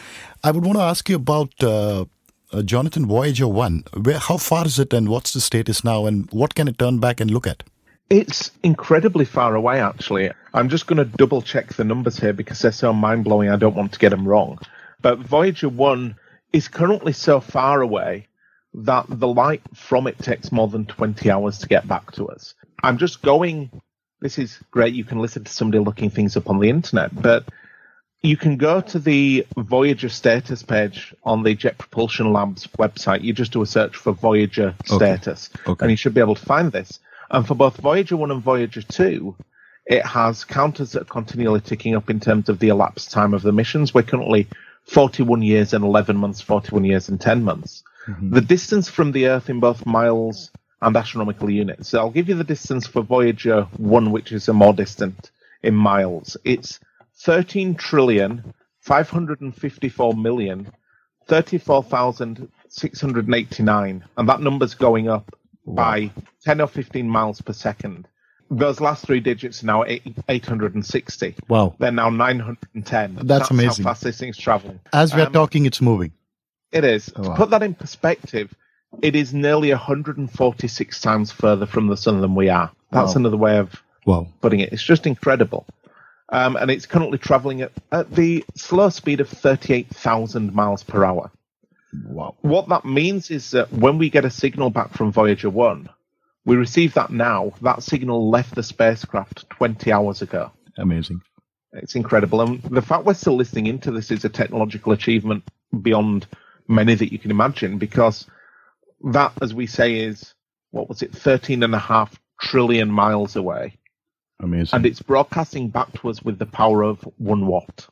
I would want to ask you about uh, uh, Jonathan Voyager One. Where how far is it, and what's the status now, and what can it turn back and look at? It's incredibly far away, actually. I'm just going to double check the numbers here because they're so mind blowing, I don't want to get them wrong. But Voyager 1 is currently so far away that the light from it takes more than 20 hours to get back to us. I'm just going. This is great. You can listen to somebody looking things up on the internet, but you can go to the Voyager status page on the Jet Propulsion Labs website. You just do a search for Voyager okay. status, okay. and you should be able to find this. And for both Voyager 1 and Voyager 2, it has counters that are continually ticking up in terms of the elapsed time of the missions. We're currently 41 years and 11 months, 41 years and 10 months. Mm-hmm. The distance from the Earth in both miles and astronomical units. So I'll give you the distance for Voyager 1, which is a more distant in miles. It's 13 trillion, 554 million, 34,689. And that number's going up by 10 or 15 miles per second. Those last three digits are now 860. Wow. They're now 910. That's, That's amazing. how fast this thing's traveling. As we're um, talking, it's moving. It is. Oh, to put that in perspective, it is nearly 146 times further from the sun than we are. That's wow. another way of wow. putting it. It's just incredible. Um, and it's currently traveling at, at the slow speed of 38,000 miles per hour. Wow. What that means is that when we get a signal back from Voyager 1, we receive that now. That signal left the spacecraft 20 hours ago. Amazing. It's incredible. And the fact we're still listening into this is a technological achievement beyond many that you can imagine because that, as we say, is what was it, 13 and a half trillion miles away. Amazing. And it's broadcasting back to us with the power of one watt.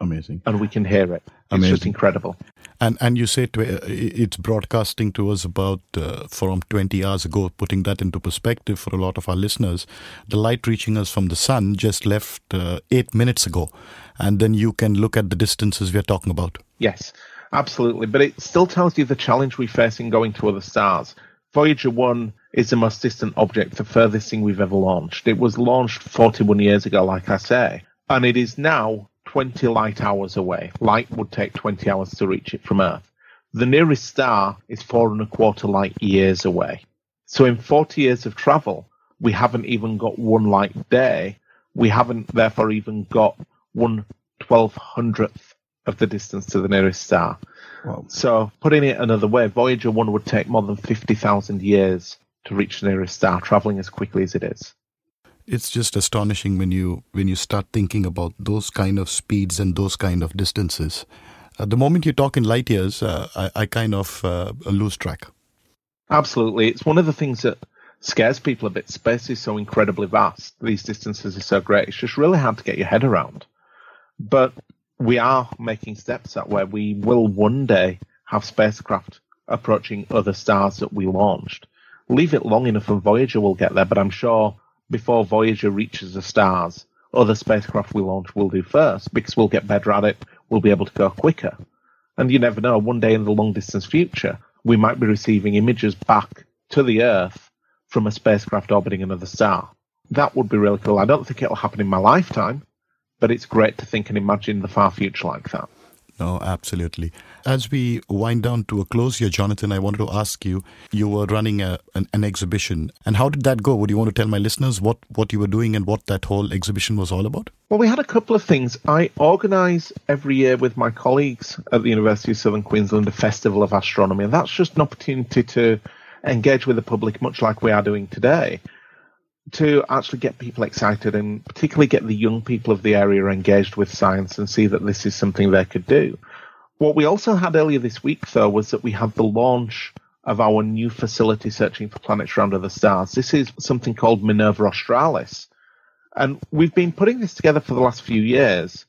Amazing. And we can hear it. It's Amazing. just incredible. And and you say uh, it's broadcasting to us about uh, from 20 hours ago. Putting that into perspective for a lot of our listeners, the light reaching us from the sun just left uh, eight minutes ago, and then you can look at the distances we are talking about. Yes, absolutely. But it still tells you the challenge we face in going to other stars. Voyager 1 is the most distant object, the furthest thing we've ever launched. It was launched 41 years ago, like I say, and it is now 20 light hours away. Light would take 20 hours to reach it from Earth. The nearest star is four and a quarter light years away. So in 40 years of travel, we haven't even got one light day. We haven't therefore even got one twelve hundredth of the distance to the nearest star. Wow. So putting it another way, Voyager 1 would take more than 50,000 years to reach the nearest star, traveling as quickly as it is it's just astonishing when you when you start thinking about those kind of speeds and those kind of distances. Uh, the moment you talk in light years, uh, I, I, kind of uh, lose track. Absolutely, it's one of the things that scares people a bit. Space is so incredibly vast; these distances are so great. It's just really hard to get your head around. But we are making steps that way. We will one day have spacecraft approaching other stars that we launched. Leave it long enough, and Voyager will get there. But I'm sure before Voyager reaches the stars, other spacecraft we launch will do first because we'll get better at it. We'll be able to go quicker. And you never know, one day in the long distance future, we might be receiving images back to the Earth from a spacecraft orbiting another star. That would be really cool. I don't think it'll happen in my lifetime, but it's great to think and imagine the far future like that. No, absolutely. As we wind down to a close here, Jonathan, I wanted to ask you you were running a, an, an, exhibition. And how did that go? Would you want to tell my listeners what, what you were doing and what that whole exhibition was all about? Well, we had a couple of things. I organise every year with my colleagues at the University of Southern Queensland a festival of astronomy. And that's just an opportunity to engage with the public, much like we are doing today to actually get people excited and particularly get the young people of the area engaged with science and see that this is something they could do. What we also had earlier this week, though, was that we had the launch of our new facility searching for planets around other stars. This is something called Minerva Australis. And we've been putting this together for the last few years.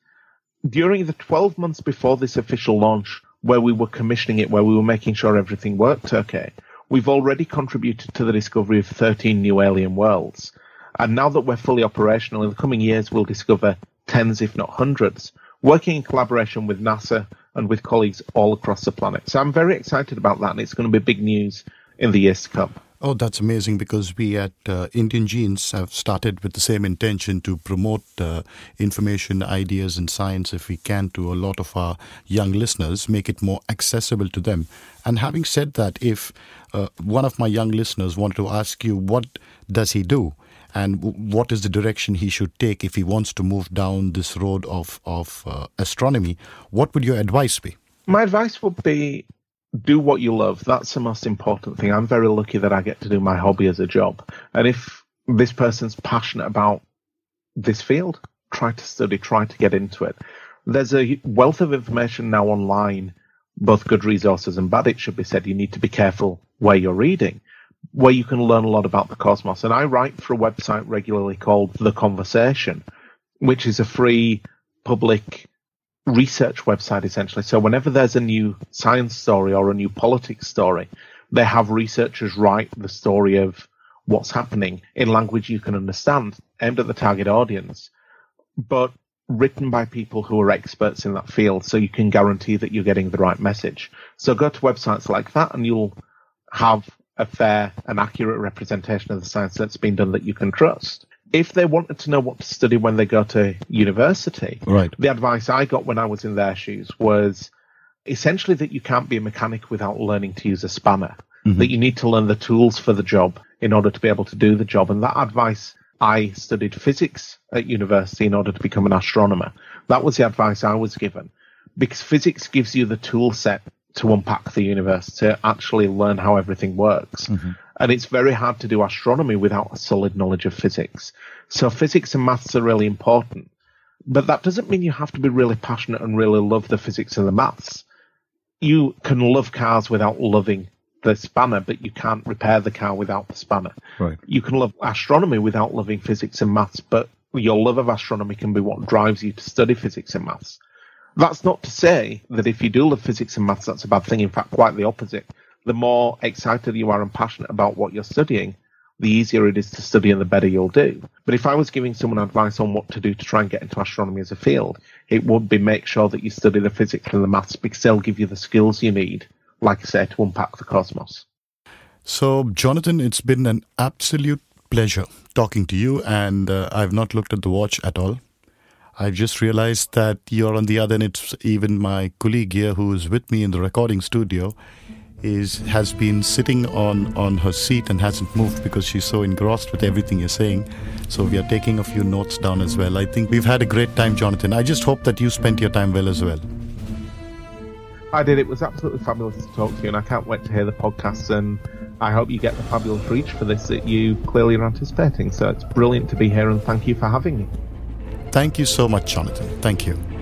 During the 12 months before this official launch, where we were commissioning it, where we were making sure everything worked okay, We've already contributed to the discovery of 13 new alien worlds. And now that we're fully operational, in the coming years, we'll discover tens, if not hundreds, working in collaboration with NASA and with colleagues all across the planet. So I'm very excited about that, and it's going to be big news in the years to come. Oh, that's amazing because we at uh, Indian Genes have started with the same intention to promote uh, information, ideas, and science if we can to a lot of our young listeners, make it more accessible to them. And having said that, if uh, one of my young listeners wanted to ask you, what does he do? And what is the direction he should take if he wants to move down this road of, of uh, astronomy? What would your advice be? My advice would be do what you love. That's the most important thing. I'm very lucky that I get to do my hobby as a job. And if this person's passionate about this field, try to study, try to get into it. There's a wealth of information now online, both good resources and bad. It should be said you need to be careful where you're reading, where you can learn a lot about the cosmos. And I write for a website regularly called The Conversation, which is a free public research website essentially. So whenever there's a new science story or a new politics story, they have researchers write the story of what's happening in language you can understand, aimed at the target audience, but written by people who are experts in that field so you can guarantee that you're getting the right message. So go to websites like that and you'll have a fair and accurate representation of the science that's been done that you can trust if they wanted to know what to study when they go to university, right. the advice I got when I was in their shoes was essentially that you can't be a mechanic without learning to use a spanner, mm-hmm. that you need to learn the tools for the job in order to be able to do the job. And that advice, I studied physics at university in order to become an astronomer. That was the advice I was given because physics gives you the tool set to unpack the universe, to actually learn how everything works. Mm-hmm. And it's very hard to do astronomy without a solid knowledge of physics. So physics and maths are really important. But that doesn't mean you have to be really passionate and really love the physics and the maths. You can love cars without loving the spanner, but you can't repair the car without the spanner. Right. You can love astronomy without loving physics and maths, but your love of astronomy can be what drives you to study physics and maths. That's not to say that if you do love physics and maths, that's a bad thing. In fact, quite the opposite. The more excited you are and passionate about what you're studying, the easier it is to study and the better you'll do. But if I was giving someone advice on what to do to try and get into astronomy as a field, it would be make sure that you study the physics and the maths because they'll give you the skills you need, like I said, to unpack the cosmos. So, Jonathan, it's been an absolute pleasure talking to you, and uh, I've not looked at the watch at all. I've just realized that you're on the other end. It's even my colleague here who is with me in the recording studio is has been sitting on on her seat and hasn't moved because she's so engrossed with everything you're saying. So we are taking a few notes down as well. I think we've had a great time, Jonathan. I just hope that you spent your time well as well. I did. It was absolutely fabulous to talk to you, and I can't wait to hear the podcast. And I hope you get the fabulous reach for this that you clearly are anticipating. So it's brilliant to be here, and thank you for having me. Thank you so much, Jonathan. Thank you.